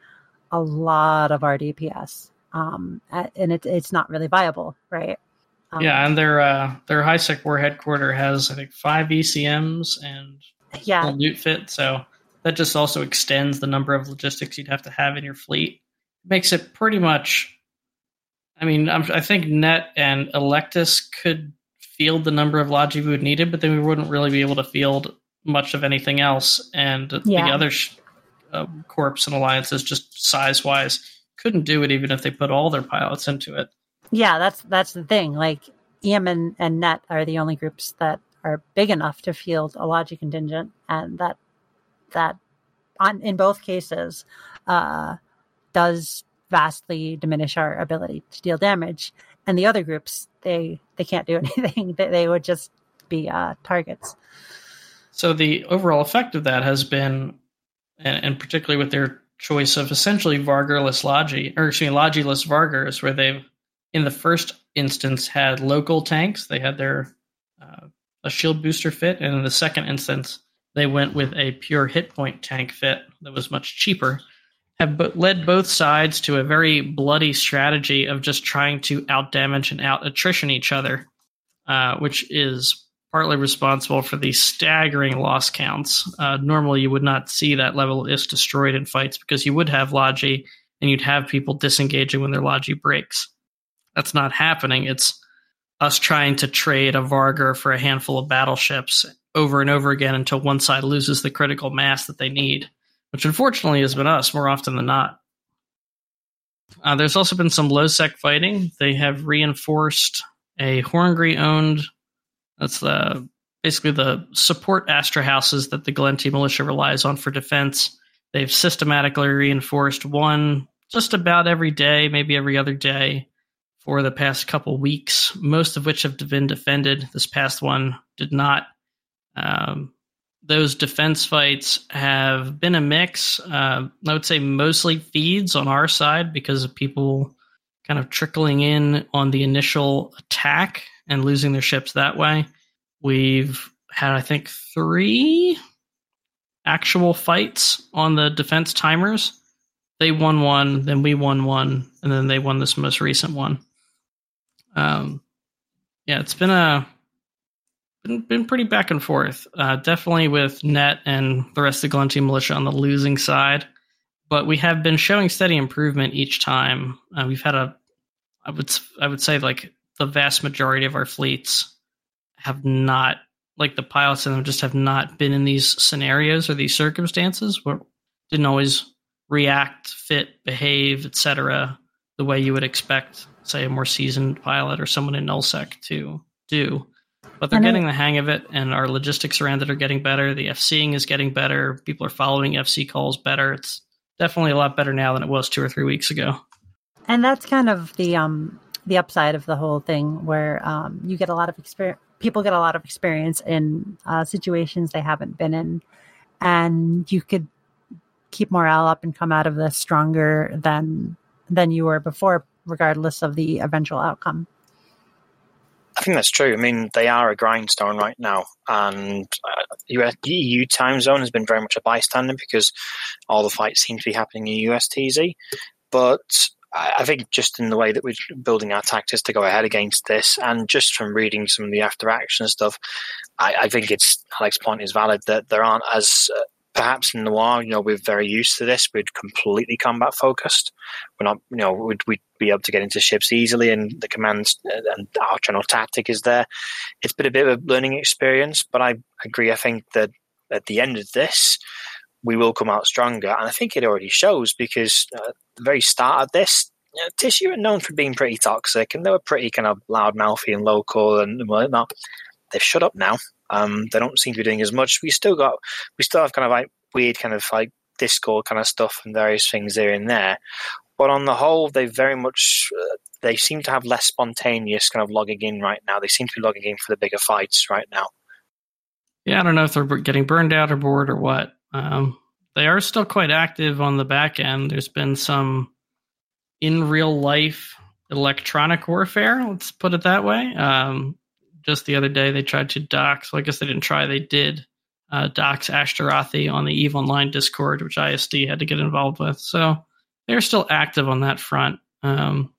a lot of our DPS. Um, and it, it's not really viable, right? Um, yeah, and their uh, their high sec war headquarter has I think five ECMs and yeah, loot fit, so that just also extends the number of logistics you'd have to have in your fleet. Makes it pretty much. I mean, I'm, i think Net and Electus could field the number of Logi we would needed, but then we wouldn't really be able to field much of anything else. And Yeah. the other sh- uh, corps and alliances, just size wise, couldn't do it even if they put all their pilots into it. yeah, that's that's the thing. Like EM and, and Net are the only groups that are big enough to field a Logi contingent, and that that on in both cases uh, does vastly diminish our ability to deal damage. And the other groups, they they can't do anything. they, they would just be uh, targets. So the overall effect of that has been, and, and particularly with their choice of essentially Vargurless Logi, or excuse me, Logiless Vargurs, where they've in the first instance had local tanks. They had their uh, a shield booster fit, and in the second instance they went with a pure hit point tank fit that was much cheaper. Have led both sides to a very bloody strategy of just trying to out damage and out attrition each other, uh, which is partly responsible for the staggering loss counts. Uh, normally, you would not see that level of is destroyed in fights because you would have Logi and you'd have people disengaging when their Logi breaks. That's not happening. It's us trying to trade a Vargur for a handful of battleships over and over again until one side loses the critical mass that they need, which unfortunately has been us more often than not. Uh, there's also been some low sec fighting. They have reinforced a Horngry owned that's the basically the support Astrahuses that the Gallente militia relies on for defense. They've systematically reinforced one just about every day, maybe every other day, for the past couple weeks. Most of which have been defended. This past one did not. Um, those defense fights have been a mix. Uh, I would say mostly feeds on our side because of people kind of trickling in on the initial attack and losing their ships that way. We've had, I think, three actual fights on the defense timers. They won one, then we won one, and then they won this most recent one. Um, yeah, it's been a been, been pretty back and forth. Uh, definitely with Net and the rest of the Gallente militia on the losing side, but we have been showing steady improvement each time. Uh, we've had a, I would I would say like the vast majority of our fleets have not like the pilots in them just have not been in these scenarios or these circumstances where didn't always react, fit, behave, etc. the way you would expect, say, a more seasoned pilot or someone in nullsec to do. But they're And I- getting the hang of it, and our logistics around it are getting better. The FCing is getting better. People are following FC calls better. It's definitely a lot better now than it was two or three weeks ago. and that's kind of the um the upside of the whole thing where um you get a lot of experience people get a lot of experience in uh, situations they haven't been in and you could keep morale up and come out of this stronger than than you were before regardless of the eventual outcome I think that's true. I mean, they are a grindstone right now, and uh, EU time zone has been very much a bystander because all the fights seem to be happening in USTZ. But I I think just in the way that we're building our tactics to go ahead against this, and just from reading some of the after action stuff, I, I think it's Alex's point is valid that there aren't as uh, perhaps in noir. You know, we're very used to this. We're completely combat focused. We're not. You know, we'd, we'd be able to get into ships easily, and the commands uh, and our general tactic is there. It's been a bit of a learning experience, but I agree. I think that at the end of this, we will come out stronger, and I think it already shows because uh, at the very start of this. You know, Tissue are known for being pretty toxic, and they were pretty kind of loudmouthy and local and whatnot. They've shut up now. Um, they don't seem to be doing as much. We still got we still have kind of like weird kind of like Discord kind of stuff and various things here and there. But on the whole, they very much uh, they seem to have less spontaneous kind of logging in right now. They seem to be logging in for the bigger fights right now. Yeah, I don't know if they're getting burned out or bored or what. Um, they are still quite active on the back end. There's been some in real life electronic warfare. Let's put it that way. Um, just the other day, they tried to dox. Well, I guess they didn't try. They did uh, dox Ashtarothi on the Eve Online Discord, which ISD had to get involved with. So they're still active on that front. Um,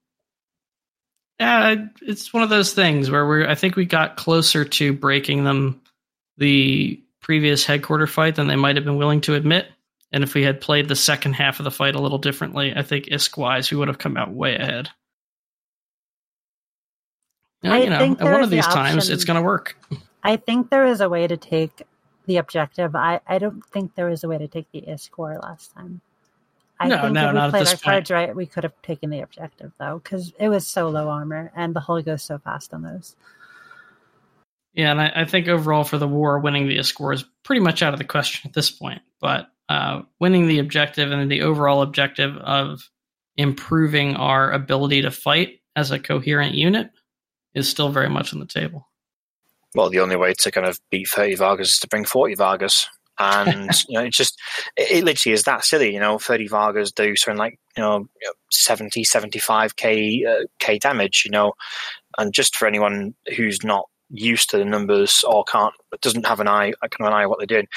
yeah, it's one of those things where we're. I think we got closer to breaking them the previous headquarter fight than they might have been willing to admit. And if we had played the second half of the fight a little differently, I think ISK wise, we would have come out way ahead. Yeah, you know, at one of these the times, it's going to work. I think there is a way to take the objective. I, I don't think there was a way to take the ISK war last time. I no, think no, if we not played at this our point. cards right, we could have taken the objective though, because it was so low armor and the hull goes so fast on those. Yeah, and I, I think overall for the war, winning the score is pretty much out of the question at this point. But uh, winning the objective and the overall objective of improving our ability to fight as a coherent unit is still very much on the table. Well, the only way to kind of beat 30 Vargurs is to bring 40 Vargurs. And, you know, it's just, it, it literally is that silly, you know, 30 Vargurs do something like, you know, 70, 75k uh, K damage, you know. And just for anyone who's not used to the numbers or can't, doesn't have an eye, kind of an eye what they're doing,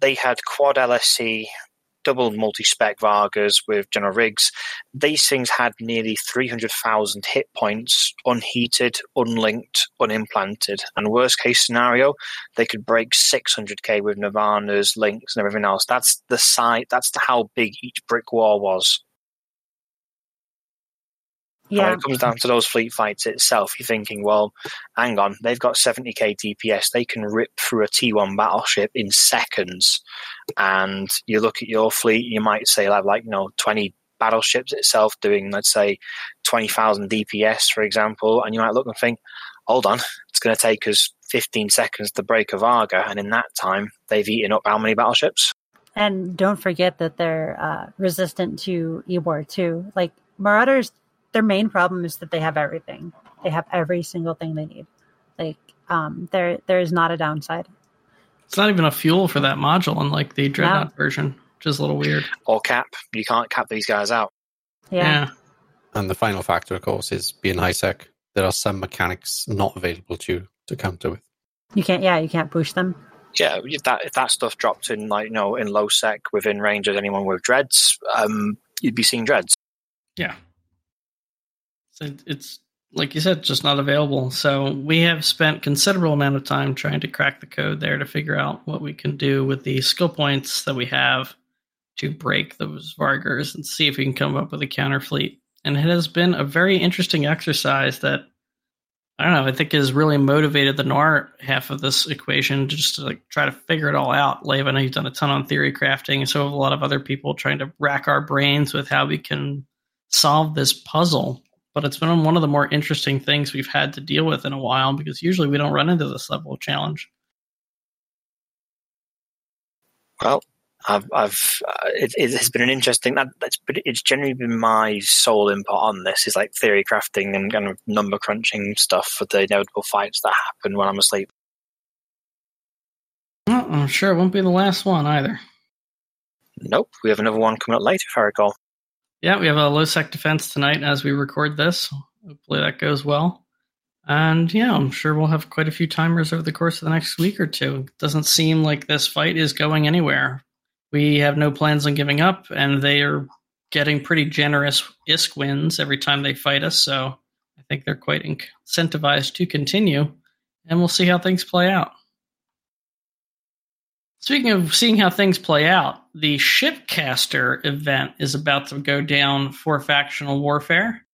they had quad LSC, double multi-spec Vargurs with General Riggs. These things had nearly 300,000 hit points, unheated, unlinked, unimplanted. And worst case scenario, they could break 600k with Nirvanas, links, and everything else. That's the size. That's how big each brick wall was. And when it comes down to those fleet fights itself, you're thinking, well, hang on, they've got 70k DPS. They can rip through a T1 battleship in seconds. And you look at your fleet, you might say, like, like you know, 20 battleships itself doing, let's say, 20,000 DPS, for example. And you might look and think, hold on, it's going to take us 15 seconds to break a Vargur. And in that time, they've eaten up how many battleships? and don't forget that they're uh, resistant to EWAR too. Like Marauders, their main problem is that they have everything. They have every single thing they need. Like um, there, there is not a downside. It's not even a fuel for that module, unlike the Dreadnought version, which is a little weird. Or cap. You can't cap these guys out. Yeah, And the final factor, of course, is being high sec. There are some mechanics not available to you to counter with. you can't. Yeah, you can't push them. yeah, if that if that stuff dropped in like you know in low sec within range of anyone with dreads, um, you'd be seeing dreads. Yeah. It's like you said, just not available. So we have spent considerable amount of time trying to crack the code there to figure out what we can do with the skill points that we have to break those Vargurs and see if we can come up with a counter fleet. And it has been a very interesting exercise that I don't know, I think has really motivated the Noir half of this equation just to like try to figure it all out. Lave, I know you've done a ton on theory crafting, and so have a lot of other people trying to rack our brains with how we can solve this puzzle. But it's been one of the more interesting things we've had to deal with in a while because usually we don't run into this level of challenge. Well, I've, I've uh, it, it has been an interesting. That, that's but it's generally been my sole input on this is like theory crafting and kind of number crunching stuff for the inevitable fights that happen when I'm asleep. Well, I'm sure it won't be the last one either. Nope, we have another one coming up later, if I recall. Yeah, we have a low sec defense tonight as we record this. Hopefully that goes well. And yeah, I'm sure we'll have quite a few timers over the course of the next week or two. It doesn't seem like this fight is going anywhere. We have no plans on giving up, and they are getting pretty generous ISK wins every time they fight us, so I think they're quite incentivized to continue, and we'll see how things play out. Speaking of seeing how things play out, the Shipcaster event is about to go down for factional warfare.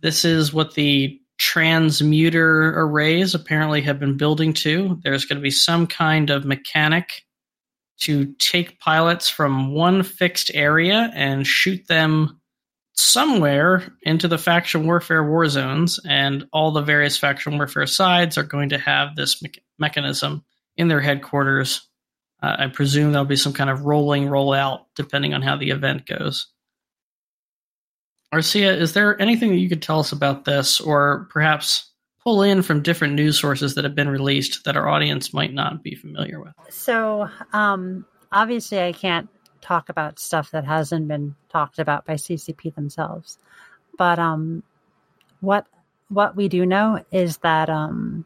This is what the transmuter arrays apparently have been building to. There's going to be some kind of mechanic to take pilots from one fixed area and shoot them somewhere into the faction warfare war zones, and all the various faction warfare sides are going to have this me- mechanism in their headquarters. Uh, I presume there'll be some kind of rolling rollout depending on how the event goes. Arsia, is there anything that you could tell us about this, or perhaps pull in from different news sources that have been released that our audience might not be familiar with? So, um, obviously, I can't talk about stuff that hasn't been talked about by CCP themselves, but um, what what we do know is that um,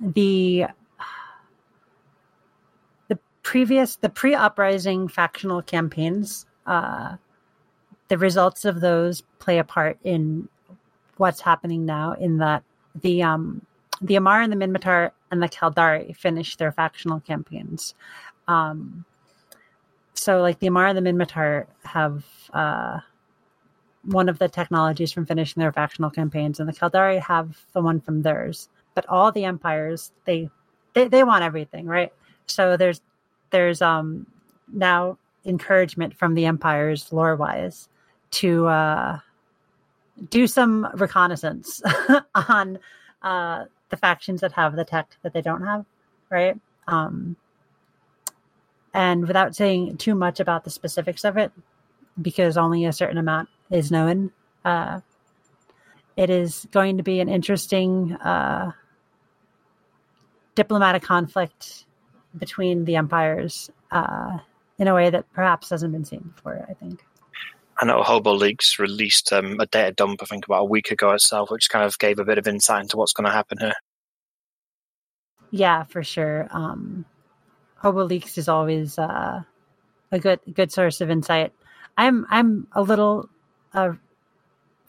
the the previous the pre uprising factional campaigns. Uh, the results of those play a part in what's happening now in that the um the Amarr and the Minmatar and the Caldari finished their factional campaigns. Um so like the Amarr and the Minmatar have uh one of the technologies from finishing their factional campaigns and the Caldari have the one from theirs. But all the empires they they, they want everything, right? So there's there's um now encouragement from the empires lore wise to uh, do some reconnaissance on uh, the factions that have the tech that they don't have, right? Um, and without saying too much about the specifics of it, because only a certain amount is known, uh, it is going to be an interesting uh, diplomatic conflict between the empires uh, in a way that perhaps hasn't been seen before, I think. I know Hobo Leaks released um, a data dump, I think, about a week ago itself, which kind of gave a bit of insight into what's going to happen here. Yeah, for sure. Um, Hobo Leaks is always uh, a good good source of insight. I'm I'm a little uh,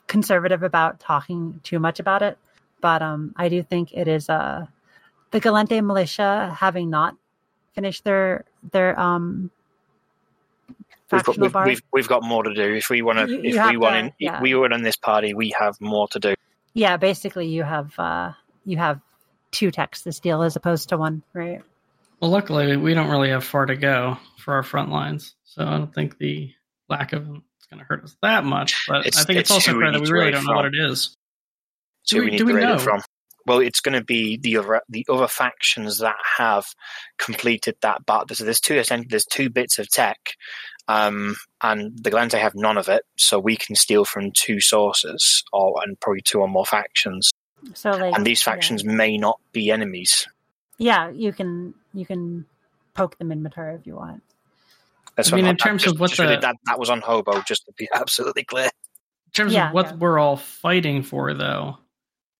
conservative about talking too much about it, but um, I do think it is uh, the Gallente militia having not finished their their um, We've got, we've, we've, we've got more to do. If we want to, You- you if we want to, in, yeah. we were in this party, we have more to do. Yeah, basically you have uh, you have two texts this deal as opposed to one, right? Well, luckily, we don't really have far to go for our front lines, so I don't think the lack of them is going to hurt us that much. But It's- I think it's, it's also who we clear that we really don't know what it is. So Do we, we- need do to we know? it from. Well, it's going to be the other the other factions that have completed that but So there's two there's two bits of tech, um, and the Gallente have none of it. So we can steal from two sources, or and probably two or more factions. So like, And these yeah. factions may not be enemies. yeah, you can you can poke them in Matar if you want. That's I mean, what- in terms just- of what just really that that was on Hobo, just to be absolutely clear. In terms Yeah, of what yeah. we're all fighting for, though,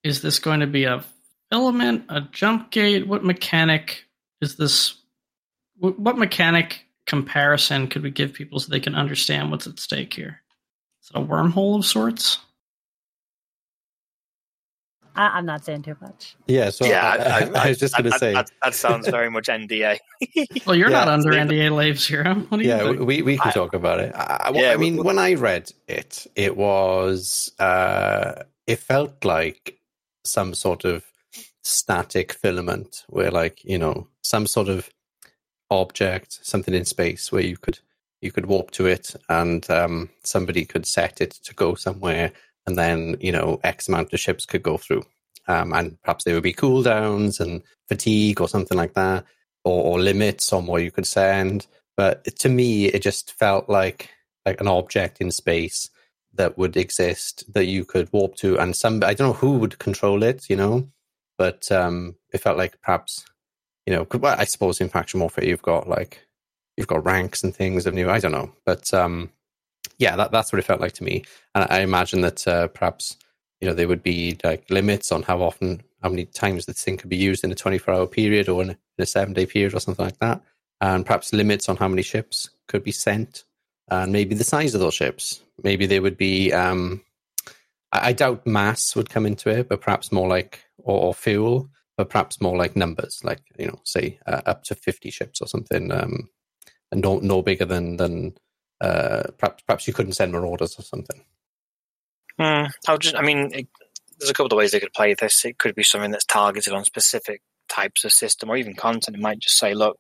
is this going to be a filament, a jump gate? What mechanic is this? What mechanic comparison could we give people so they can understand what's at stake here? Is it a wormhole of sorts? I, I'm not saying too much. Yeah, so yeah, I, I, was just going to that, say, that, that sounds very much NDA. Well, you're Yeah, not under leave NDA Laves here. What do you yeah, think? we, we can I- talk about it. I, I- Yeah, I we- mean, when I read it, it was, uh, it felt like some sort of static filament where, like, you know, some sort of object, something in space where you could you could warp to it and um, somebody could set it to go somewhere and then you know x amount of ships could go through. Um, and perhaps there would be cooldowns and fatigue or something like that or, or limits on what you could send. But to me it just felt like like an object in space that would exist that you could warp to and some i don't know who would control it you know? But um it felt like perhaps you know, well, i suppose in faction warfare you've got like you've got ranks and things of new i don't know. But um yeah that, that's what it felt like to me. And i imagine that uh, perhaps you know there would be like limits on how often how many times this thing could be used in a 24 hour period or in a, in a seven day period or something like that. And perhaps limits on how many ships could be sent and maybe the size of those ships maybe they would be um i, I doubt mass would come into it but perhaps more like or, or fuel but perhaps more like numbers like you know say uh, up to 50 ships or something um and no no bigger than than uh perhaps perhaps you couldn't send marauders or something Hmm, I'll just, I mean, it, there's a couple of ways they could play this. It could be something that's targeted on specific types of system or even content. It might just say, look,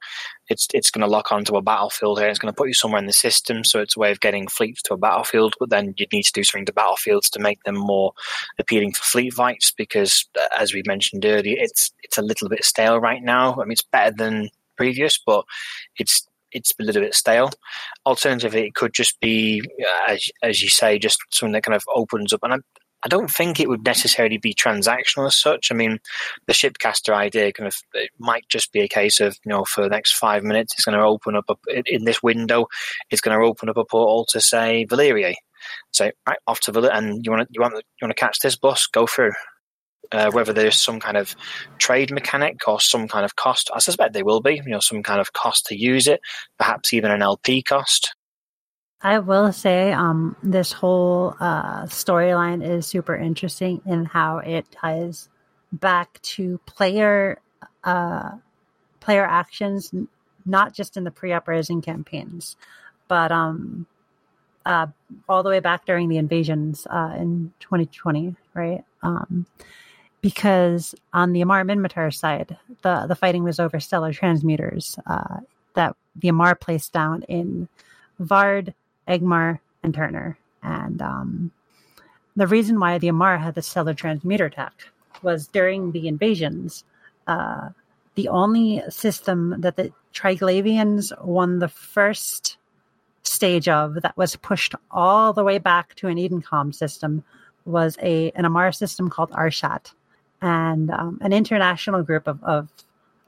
it's it's going to lock onto a battlefield here. It's going to put you somewhere in the system. So it's a way of getting fleets to a battlefield. But then you'd need to do something to battlefields to make them more appealing for fleet fights because, uh, as we mentioned earlier, it's it's a little bit stale right now. I mean, it's better than previous, but it's it's a little bit stale. Alternatively, it could just be, uh, as as you say, just something that kind of opens up. And I, I don't think it would necessarily be transactional as such. I mean, the shipcaster idea kind of it might just be a case of you know for the next five minutes it's going to open up a, in this window, it's going to open up a portal to say Valyria. Say right off to Valyria, and you want to you want you want to catch this bus, go through uh, whether there's some kind of trade mechanic or some kind of cost. I suspect there will be, you know, some kind of cost to use it, perhaps even an LP cost. I will say, um, this whole uh, storyline is super interesting in how it ties back to player uh, player actions, not just in the pre-uprising campaigns, but um, uh, all the way back during the invasions uh, in 2020, right? Um, because on the Amarr Minmatar side, the, the fighting was over stellar transmuters uh, that the Amarr placed down in Vard, Egmar, and Turnur. And um, the reason why the Amarr had the stellar transmuter tech was during the invasions, uh, the only system that the Triglavians won the first stage of that was pushed all the way back to an Edencom system was a an Amarr system called Arshat and um, an international group of, of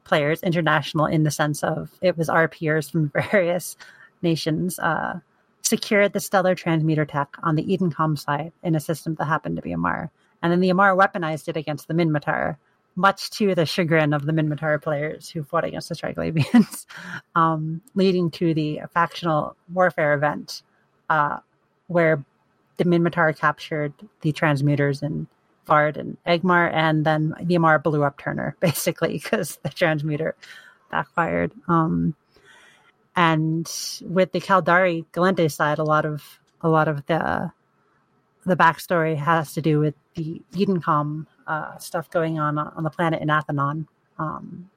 players, international in the sense of it was our peers from various nations, uh, secured the stellar transmuter tech on the Edencom side in a system that happened to be Amarr. And then the Amarr weaponized it against the Minmatar, much to the chagrin of the Minmatar players who fought against the Triglavians, um, leading to the factional warfare event uh, where the Minmatar captured the transmuters and Vard and Egmar, and then the Amarr blew up Turnur basically because the transmuter backfired. Um, and with the Caldari Gallente side, a lot of a lot of the the backstory has to do with the Edencom uh, stuff going on on the planet in Athenon, um,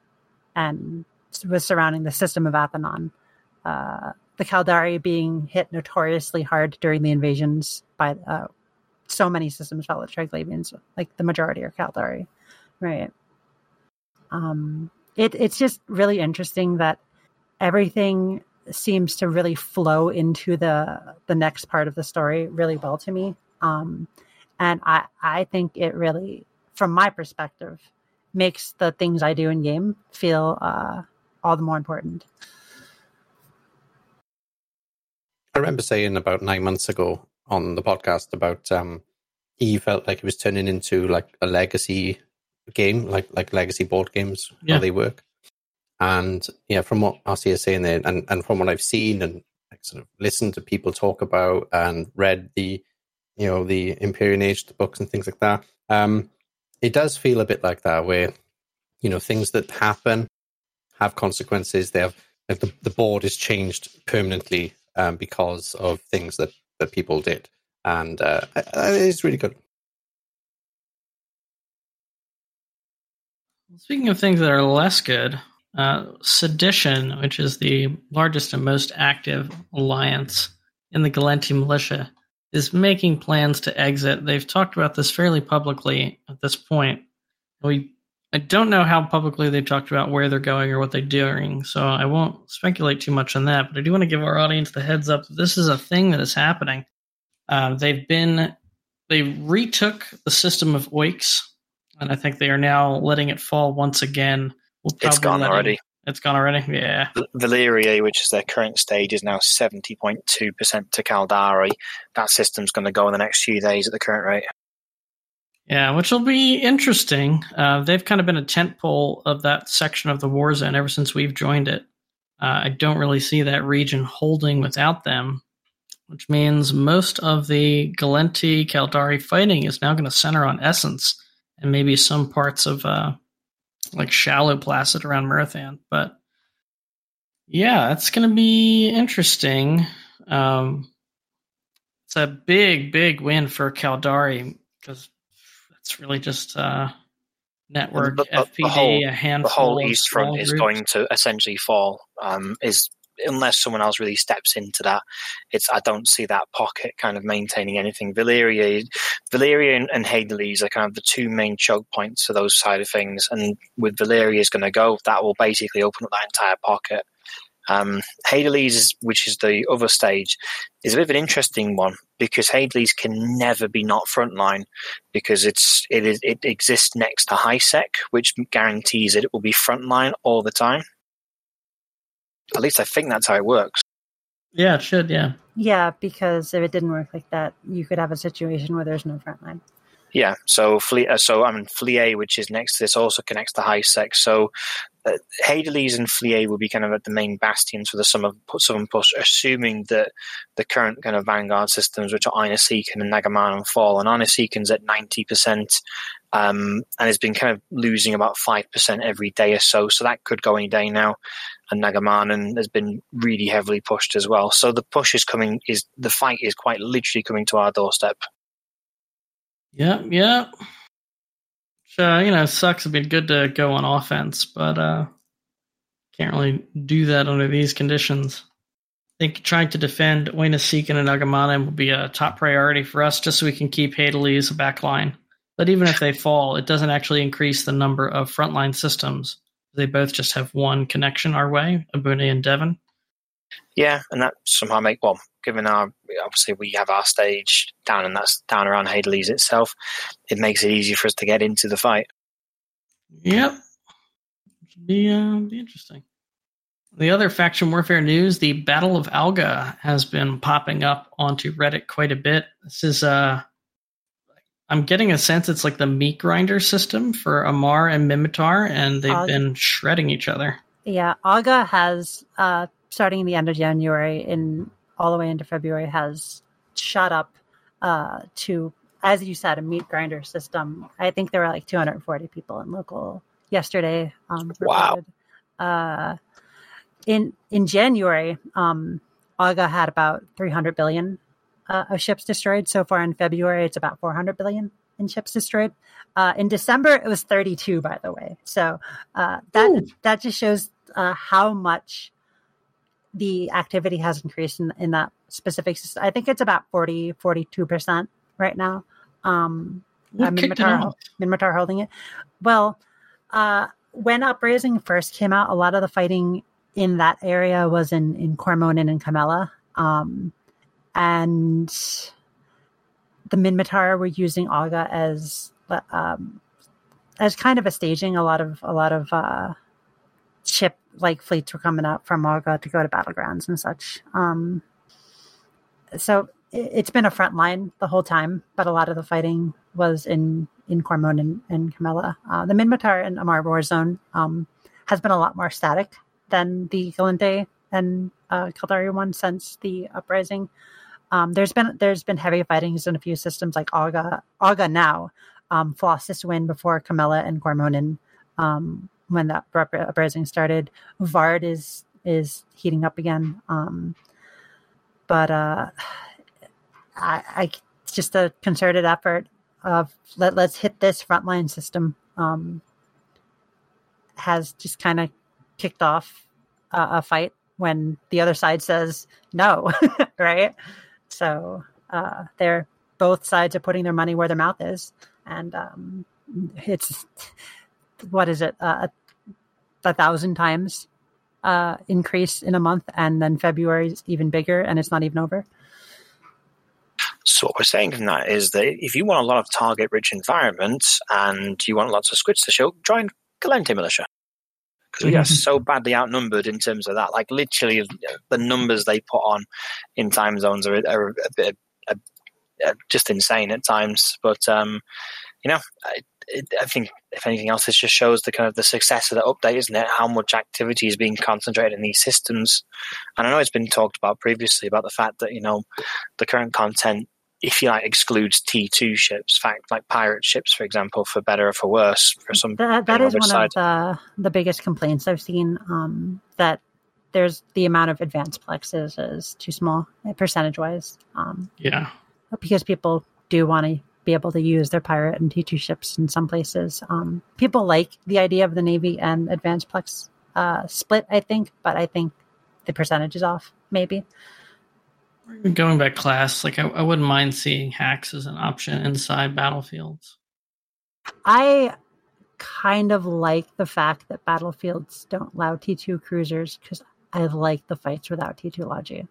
and was surrounding the system of Athenon. Uh, the Caldari being hit notoriously hard during the invasions by uh, so many systems fell with Triglavians, like the majority are Caldari, right? Um, it, it's just really interesting that everything seems to really flow into the the next part of the story really well to me. Um, and I I think it really, from my perspective, makes the things I do in game feel uh, all the more important. I remember saying about nine months ago on the podcast about um, he felt like it was turning into like a legacy game, like like legacy board games, yeah. how they work. And yeah, from what RC is saying there, and, and from what I've seen and like, sort of listened to people talk about and read the, you know, the Empyrean Age books and things like that, um, it does feel a bit like that, where you know things that happen have consequences. They have like the, the board is changed permanently um, because of things that that people did, and uh, it's really good. Speaking of things that are less good, uh, Sedition, which is the largest and most active alliance in the Gallente militia, is making plans to exit. They've talked about this fairly publicly at this point. We I don't know how publicly they've talked about where they're going or what they're doing, so I won't speculate too much on that. But I do want to give our audience the heads up. This is a thing that is happening. Uh, they've been they retook the system of Oix, and I think they are now letting it fall once again. We'll it's gone already. It, it's gone already. Yeah. Valyria, which is their current stage, is now seventy point two percent to Caldari. That system's going to go in the next few days at the current rate. Yeah, which will be interesting. Uh, they've kind of been a tentpole of that section of the war zone ever since we've joined it. Uh, I don't really see that region holding without them, which means most of the Gallente Caldari fighting is now going to center on Essence and maybe some parts of uh, like shallow Placid around Murthan. But yeah, it's going to be interesting. Um, it's a big, big win for Caldari because it's really just uh, network, The- the- FPD, the whole- a handful the whole of east front is groups. going to essentially fall. Um, is unless someone else really steps into that, it's I don't see that pocket kind of maintaining anything. Valeria, Valeria and, and are kind of the two main choke points for those side of things, and with Valyria's going to go, that will basically open up that entire pocket. Um, which is the other stage, is a bit of an interesting one because Hadley's can never be not frontline because it's it is it exists next to high sec, which guarantees that it will be frontline all the time. At least I think that's how it works. Yeah, it should. Yeah. Yeah, because if it didn't work like that, you could have a situation where there's no front line. Yeah. So Fle- uh, so I mean Flie, which is next to this, also connects to high sec. So uh, and Flie will be kind of at the main bastions for the summer southern push, assuming that the current kind of vanguard systems, which are Inaseekan and Nagaman, fall. And Inaseekan's at ninety percent. Um, and has been kind of losing about five percent every day or so. So that could go any day now. And Nagamanan has been really heavily pushed as well. So the push is coming. Is the fight is quite literally coming to our doorstep. Yep. Yep. So you know, sucks. It'd be good to go on offense, but uh, can't really do that under these conditions. I think trying to defend Oinaseekan and Nagamana will be a top priority for us, just so we can keep Hadley as a back line. But even if they fall, it doesn't actually increase the number of frontline systems. They both just have one connection our way, Abune and Devon. Yeah, and that somehow make well, given our obviously we have our stage down and that's down around Hadley's itself, it makes it easier for us to get into the fight. Yep. Should be uh, be interesting. The other faction warfare news: the Battle of Alga has been popping up onto Reddit quite a bit. This is uh, I'm getting a sense it's like the meat grinder system for Amarr and Minmatar, and they've Alga. been shredding each other. Yeah, Aga has uh, starting the end of January in all the way into February has shot up uh, to, as you said, a meat grinder system. I think there were like 240 people in local yesterday. Um, Wow. Uh, in in January, um, Aga had about 300 billion uh, of ships destroyed. So far in February, it's about 400 billion in ships destroyed. Uh, in December, it was 32, by the way. So uh, that Ooh. that just shows uh, how much the activity has increased in, in that specific system. I think it's about 40, 42% right now. Um, uh, Minmatar? Minmatar holding it. Well, uh, when Uprising first came out, a lot of the fighting in that area was in, in Cormonin and Camella. Um, and the Minmatar were using Aga as um, as kind of a staging. A lot of a lot of uh, ship like fleets were coming up from Aga to go to battlegrounds and such. Um, so it, it's been a front line the whole time, but a lot of the fighting was in in Cormon and, and Camilla. Uh, the Minmatar and Amarr War Zone um, has been a lot more static than the Gallente and uh, Caldari one since the uprising. Um, there's been there's been heavy fightings in a few systems like Aga Aga now. Um, Flossus win before Camilla and Cormonin um, when that up- uprising started. Vard is is heating up again. Um, but uh, I, I it's just a concerted effort of let let's hit this frontline system. Um, has just kind of kicked off a, a fight when the other side says no, right? So uh, they're both sides are putting their money where their mouth is, and um, it's what is it uh, a thousand times uh, increase in a month, and then February is even bigger, and it's not even over. So what we're saying from that is that if you want a lot of target-rich environments and you want lots of squids to show, join Gallente Militia. Because we are Mhm. so badly outnumbered in terms of that. Like literally, the numbers they put on in time zones are, are a bit are, are just insane at times. But um, you know, it, I think if anything else, this just shows the kind of the success of the update, isn't it? How much activity is being concentrated in these systems. And I know it's been talked about previously about the fact that you know the current content if you like, excludes T two ships, fact like pirate ships, for example, for better or for worse, for some That, that depending on is which one side. of the the biggest complaints I've seen. Um, that there's the amount of advanced plexes is too small percentage wise. Um, Yeah. because people do want to be able to use their pirate and T2 ships in some places. Um, people like the idea of the Navy and Advanced Plex uh, split, I think, but I think the percentage is off, maybe. Going back class, like I, I wouldn't mind seeing HACs as an option inside battlefields. I kind of like the fact that battlefields don't allow T2 cruisers because I like the fights without T2 Logi.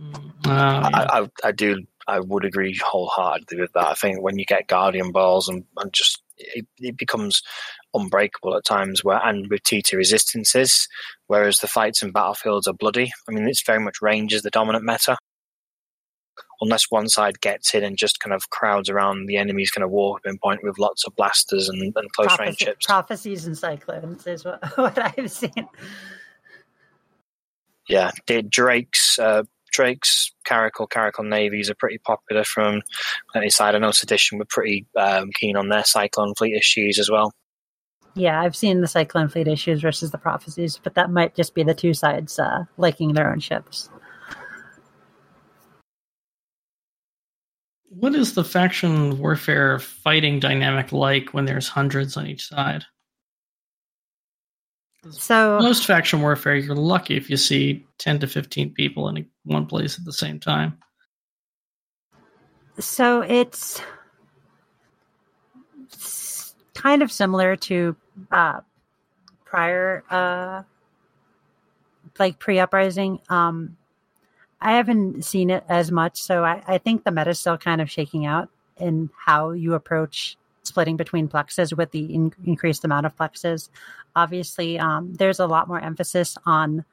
Mm. Oh, yeah. I, I, I do. I would agree wholeheartedly with that. I think when you get Guardian balls and, and just it, it becomes unbreakable at times where and with T2 resistances, whereas the fights in battlefields are bloody. I mean, it's very much range is the dominant meta. Unless one side gets in and just kind of crowds around the enemy's kind of warping point with lots of blasters and, and close Prophecy, range chips. prophecies and cyclones is what, what I've seen. yeah, did Drake's uh, Drake's Caracal Caracal navies are pretty popular from any side. I know Sedition were pretty um, keen on their Cyclone fleet issues as well. Yeah, I've seen the Cyclone Fleet issues versus the prophecies, but that might just be the two sides uh, liking their own ships. What is the faction warfare fighting dynamic like when there's hundreds on each side? So Most faction warfare, you're lucky if you see 10 to 15 people in one place at the same time. So it's, kind of similar to uh, prior, uh, like pre uprising. Um, I haven't seen it as much, so I, I think the meta is still kind of shaking out in how you approach splitting between plexes with the in- increased amount of plexes. Obviously, um, there's a lot more emphasis on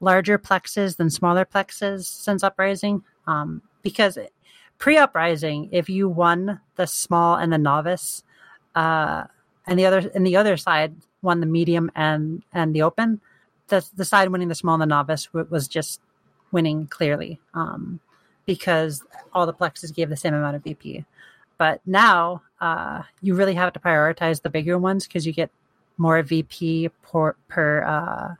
larger plexes than smaller plexes since uprising um, because pre-uprising if you won the small and the novice uh, and the other and the other side won the medium and and the open the the side winning the small and the novice was just winning clearly um, because all the plexes gave the same amount of vp but now uh, you really have to prioritize the bigger ones because you get more vp per, per uh,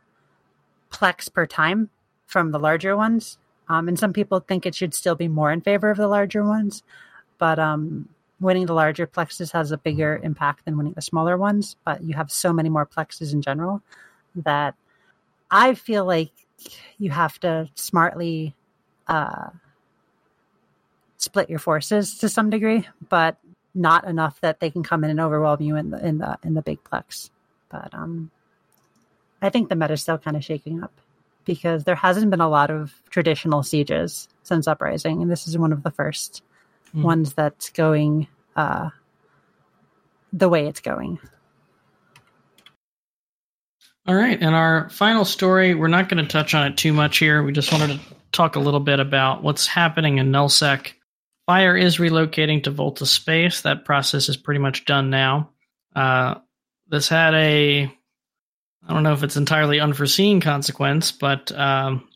plex per time from the larger ones. Um, and some people think it should still be more in favor of the larger ones, but um, winning the larger plexes has a bigger impact than winning the smaller ones. But you have so many more plexes in general that I feel like you have to smartly uh, split your forces to some degree, but not enough that they can come in and overwhelm you in the in the in the big plex. But um, I think the meta's still kind of shaking up because there hasn't been a lot of traditional sieges since Uprising, and this is one of the first Mm. ones that's going uh, the way it's going. All right, and our final story, we're not going to touch on it too much here. We just wanted to talk a little bit about what's happening in Nullsec. Fire is relocating to Volta Space. That process is pretty much done now. Uh, this had a, I don't know if it's entirely unforeseen consequence, but um,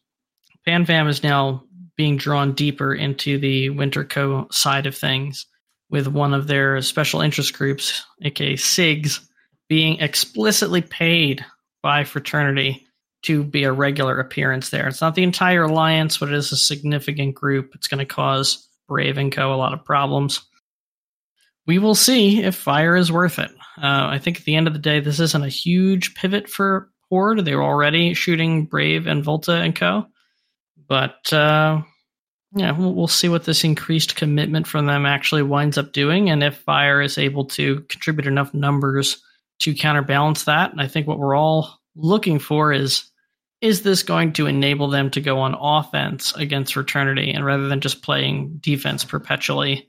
PanFam is now being drawn deeper into the Winterco side of things, with one of their special interest groups, aka SIGs, being explicitly paid by Fraternity to be a regular appearance there. It's not the entire alliance, but it is a significant group. It's going to cause Brave and Co. a lot of problems. We will see if fire is worth it. Uh, I think at the end of the day, this isn't a huge pivot for Horde. They were already shooting Brave and Volta and Co. But uh, yeah, we'll, we'll see what this increased commitment from them actually winds up doing, and if Fire is able to contribute enough numbers to counterbalance that. And I think what we're all looking for is is this going to enable them to go on offense against Fraternity and rather than just playing defense perpetually?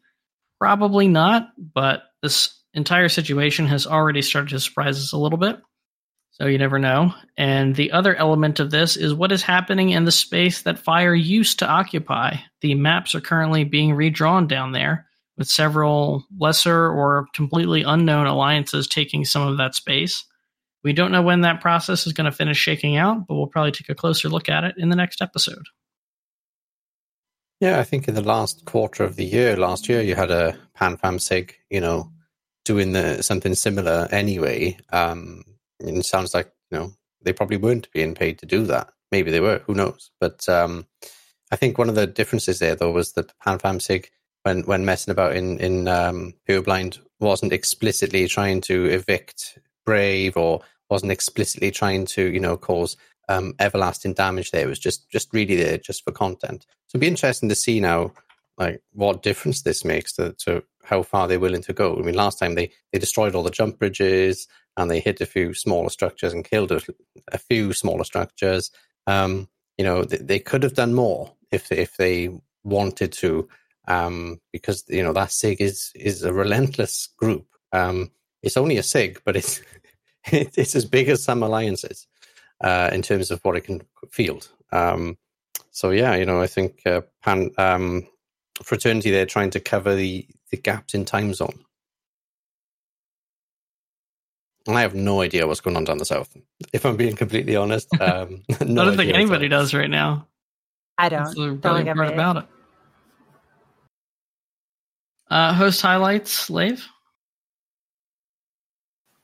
Probably not, but this entire situation has already started to surprise us a little bit. So you never know. And the other element of this is what is happening in the space that Fire used to occupy. The maps are currently being redrawn down there, with several lesser or completely unknown alliances taking some of that space. We don't know when that process is going to finish shaking out, but we'll probably take a closer look at it in the next episode. Yeah, I think in the last quarter of the year, last year, you had a PanFam Sig, you know, doing the something similar anyway. Um, it sounds like you know they probably weren't being paid to do that. Maybe they were. Who knows? But um, I think one of the differences there, though, was that PanFam Sig when when messing about in in um, Purblind wasn't explicitly trying to evict Brave or wasn't explicitly trying to you know cause um, everlasting damage. There it was just just really there just for content. So it'd be interesting to see now like what difference this makes to, to how far they're willing to go. I mean, last time they they destroyed all the jump bridges and they hit a few smaller structures and killed a, a few smaller structures. Um, you know, they, they, could have done more if if they wanted to, um, because you know that Sig is is a relentless group. Um, it's only a Sig, but it's it's as big as some alliances uh, in terms of what it can field. Um, so yeah, you know, I think uh, Pan, um, fraternity they're trying to cover the the gaps in time zone. And I have no idea what's going on down the south. If I'm being completely honest, um, no I don't think anybody does right now. I don't. That's the don't brilliant part about it. Uh, host highlights, Lave.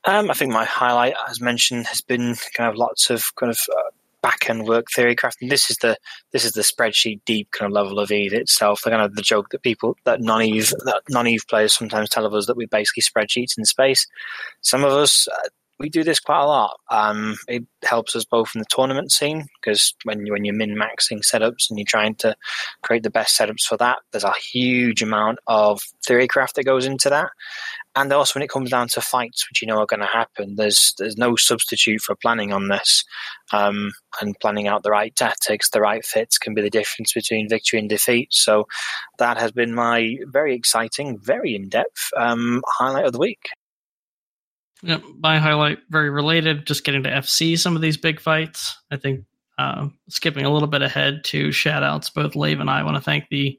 Um, I think my highlight, as mentioned, has been kind of lots of kind of uh, back end work theory crafting. This is the this is the spreadsheet deep kind of level of Eve itself. The kind of the joke that people that non Eve that non Eve players sometimes tell of us that we basically spreadsheets in space. Some of us uh, we do this quite a lot. Um, it helps us both in the tournament scene because when you when you're min maxing setups and you're trying to create the best setups for that, there's a huge amount of theory craft that goes into that. And also when it comes down to fights, which you know are going to happen, there's there's no substitute for planning on this. Um, and planning out the right tactics, the right fits can be the difference between victory and defeat. So that has been my very exciting, very in depth um, highlight of the week. Yep, my highlight very related. Just getting to FC some of these big fights. I think uh, skipping a little bit ahead to shout outs. Both Lave and I want to thank the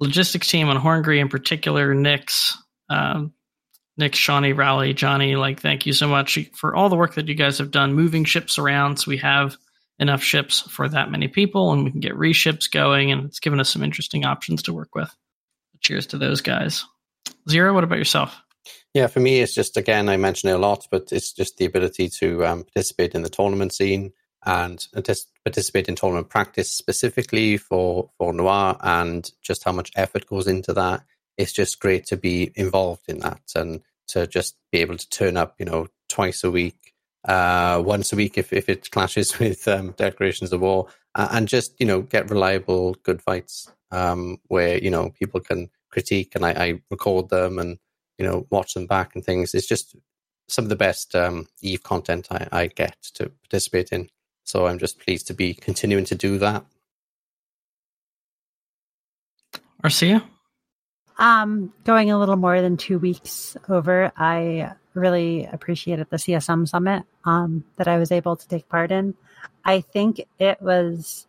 logistics team on Horngry in particular, Nick's, um, Nick, Shawnee, Rowley, Johnny. Like, thank you so much for all the work that you guys have done moving ships around. So we have enough ships for that many people, and we can get reships going. And it's given us some interesting options to work with. Cheers to those guys. Zero, what about yourself? Yeah, for me, it's just again I mention it a lot, but it's just the ability to um, participate in the tournament scene and participate in tournament practice specifically for for Noir, and just how much effort goes into that. It's just great to be involved in that and to just be able to turn up, you know, twice a week, uh, once a week if if it clashes with um, declarations of war, uh, and just you know get reliable, good fights um, where you know people can critique and I, I record them and you know, watch them back and things. It's just some of the best um, Eve content I, I get to participate in. So I'm just pleased to be continuing to do that. Arsia? Um, going a little more than two weeks over, I really appreciated the CSM summit um, that I was able to take part in. I think it was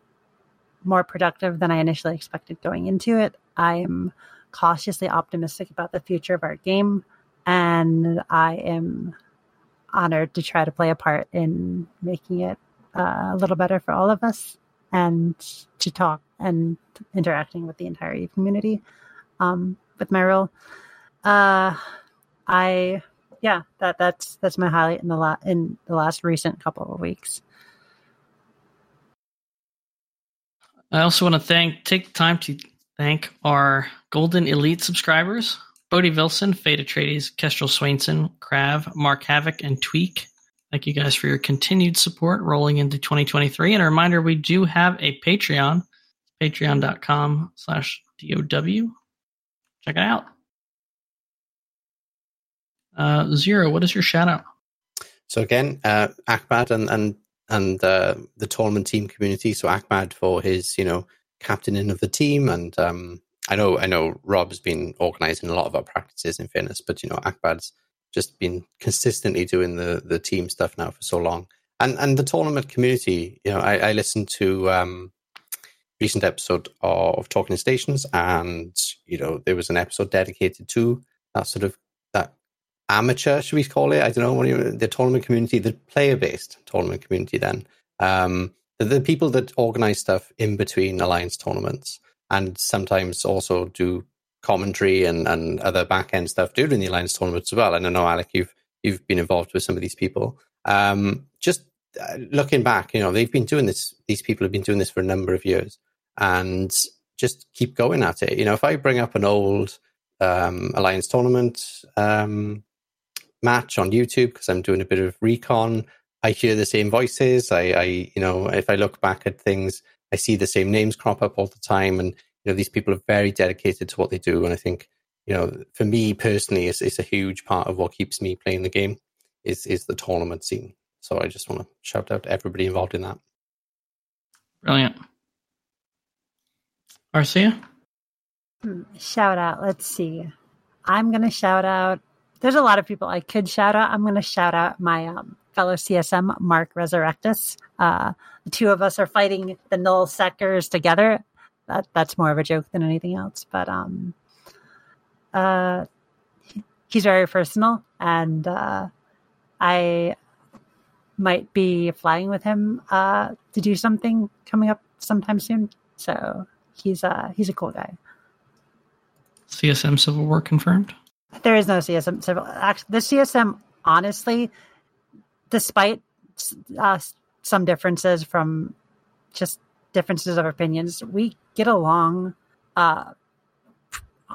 more productive than I initially expected going into it. I'm cautiously optimistic about the future of our game, and I am honored to try to play a part in making it uh, a little better for all of us and to talk and interacting with the entire community um, with my role. Uh, I yeah, that that's that's my highlight in the la- in the last recent couple of weeks. I also want to thank take time to thank our Golden Elite subscribers Bodie Wilson, Fade Atreides, Kestrel Swainson, Krav, Mark Havoc, and Tweak. Thank you guys for your continued support rolling into 2023. And a reminder, we do have a Patreon, patreon.com slash DOW. Check it out. Uh, Zero, what is your shout out? So again, uh, Akbad and and and uh, the tournament team community. So Akbad for his, you know, captaining of the team. And um, I know I know Rob's been organising a lot of our practices in fairness, but you know Akbad's just been consistently doing the the team stuff now for so long. And and the tournament community, you know, I, I listened to um, recent episode of Talking Stations, and you know there was an episode dedicated to that sort of that amateur, should we call it? I don't know what you, the tournament community, the player based tournament community. Then um, the people that organize stuff in between alliance tournaments and sometimes also do commentary and, and other back end stuff during the alliance tournaments as well. And I know Alec, you've you've been involved with some of these people. Um, just uh, looking back, you know, they've been doing this. These people have been doing this for a number of years, and just keep going at it. You know, if I bring up an old um, Alliance tournament um, match on YouTube because I'm doing a bit of recon, I hear the same voices. I, I, you know, if I look back at things, I see the same names crop up all the time, and you know, these people are very dedicated to what they do. And I think, you know, for me personally, it's, it's a huge part of what keeps me playing the game is is the tournament scene. So I just want to shout out to everybody involved in that. Brilliant. Arsia? Hmm, Shout out. Let's see. I'm going to shout out. There's a lot of people I could shout out. I'm going to shout out my um, fellow CSM, Mark Resurrectus. Uh, the two of us are fighting the Null Sectors together. That, that's more of a joke than anything else. But um, uh, he's very personal, and uh, I might be flying with him uh, to do something coming up sometime soon. So he's uh, he's a cool guy. CSM Civil War confirmed. There is no CSM. Civil. Actually, the CSM, honestly, despite uh, some differences from just differences of opinions, we get along. Uh,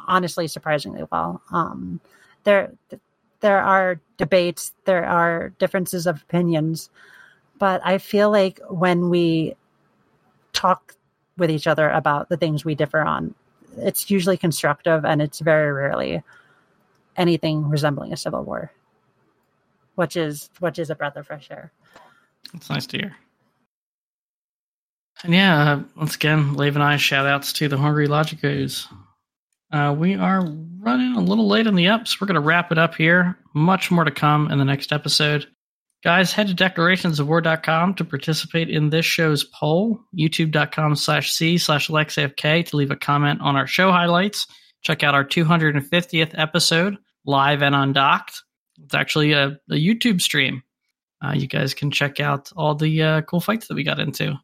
honestly, surprisingly well. Um, there, there are debates, there are differences of opinions, but I feel like when we talk with each other about the things we differ on, it's usually constructive and it's very rarely anything resembling a civil war, which is which is a breath of fresh air. It's nice to hear. And yeah, once again, Lave and I shout outs to the Hungry Logicos. Uh, we are running a little late on the ups. We're going to wrap it up here. Much more to come in the next episode. Guys, head to declarationsofwar.com to participate in this show's poll, youtube.com slash C slash LexAFK to leave a comment on our show highlights. Check out our 250th episode, live and undocked. It's actually a, a YouTube stream. Uh, you guys can check out all the uh, cool fights that we got into.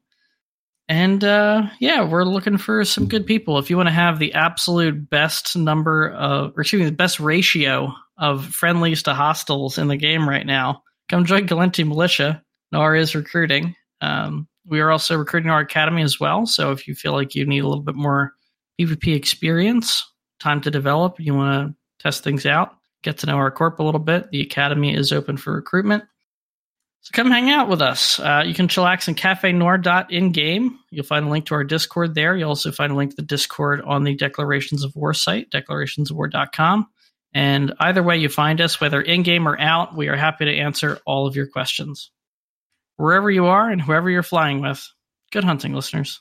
And uh, yeah, we're looking for some good people. If you want to have the absolute best number of, or excuse me, the best ratio of friendlies to hostiles in the game right now, come join Gallente Militia. Noir is recruiting. Um, we are also recruiting our academy as well. So if you feel like you need a little bit more PvP experience, time to develop, you want to test things out, get to know our corp a little bit, the academy is open for recruitment. So come hang out with us. Uh, you can chillax in game. You'll find a link to our Discord there. You'll also find a link to the Discord on the Declarations of War site, declarationsofwar.com. And either way you find us, whether in game or out, we are happy to answer all of your questions. Wherever you are and whoever you're flying with, good hunting, listeners.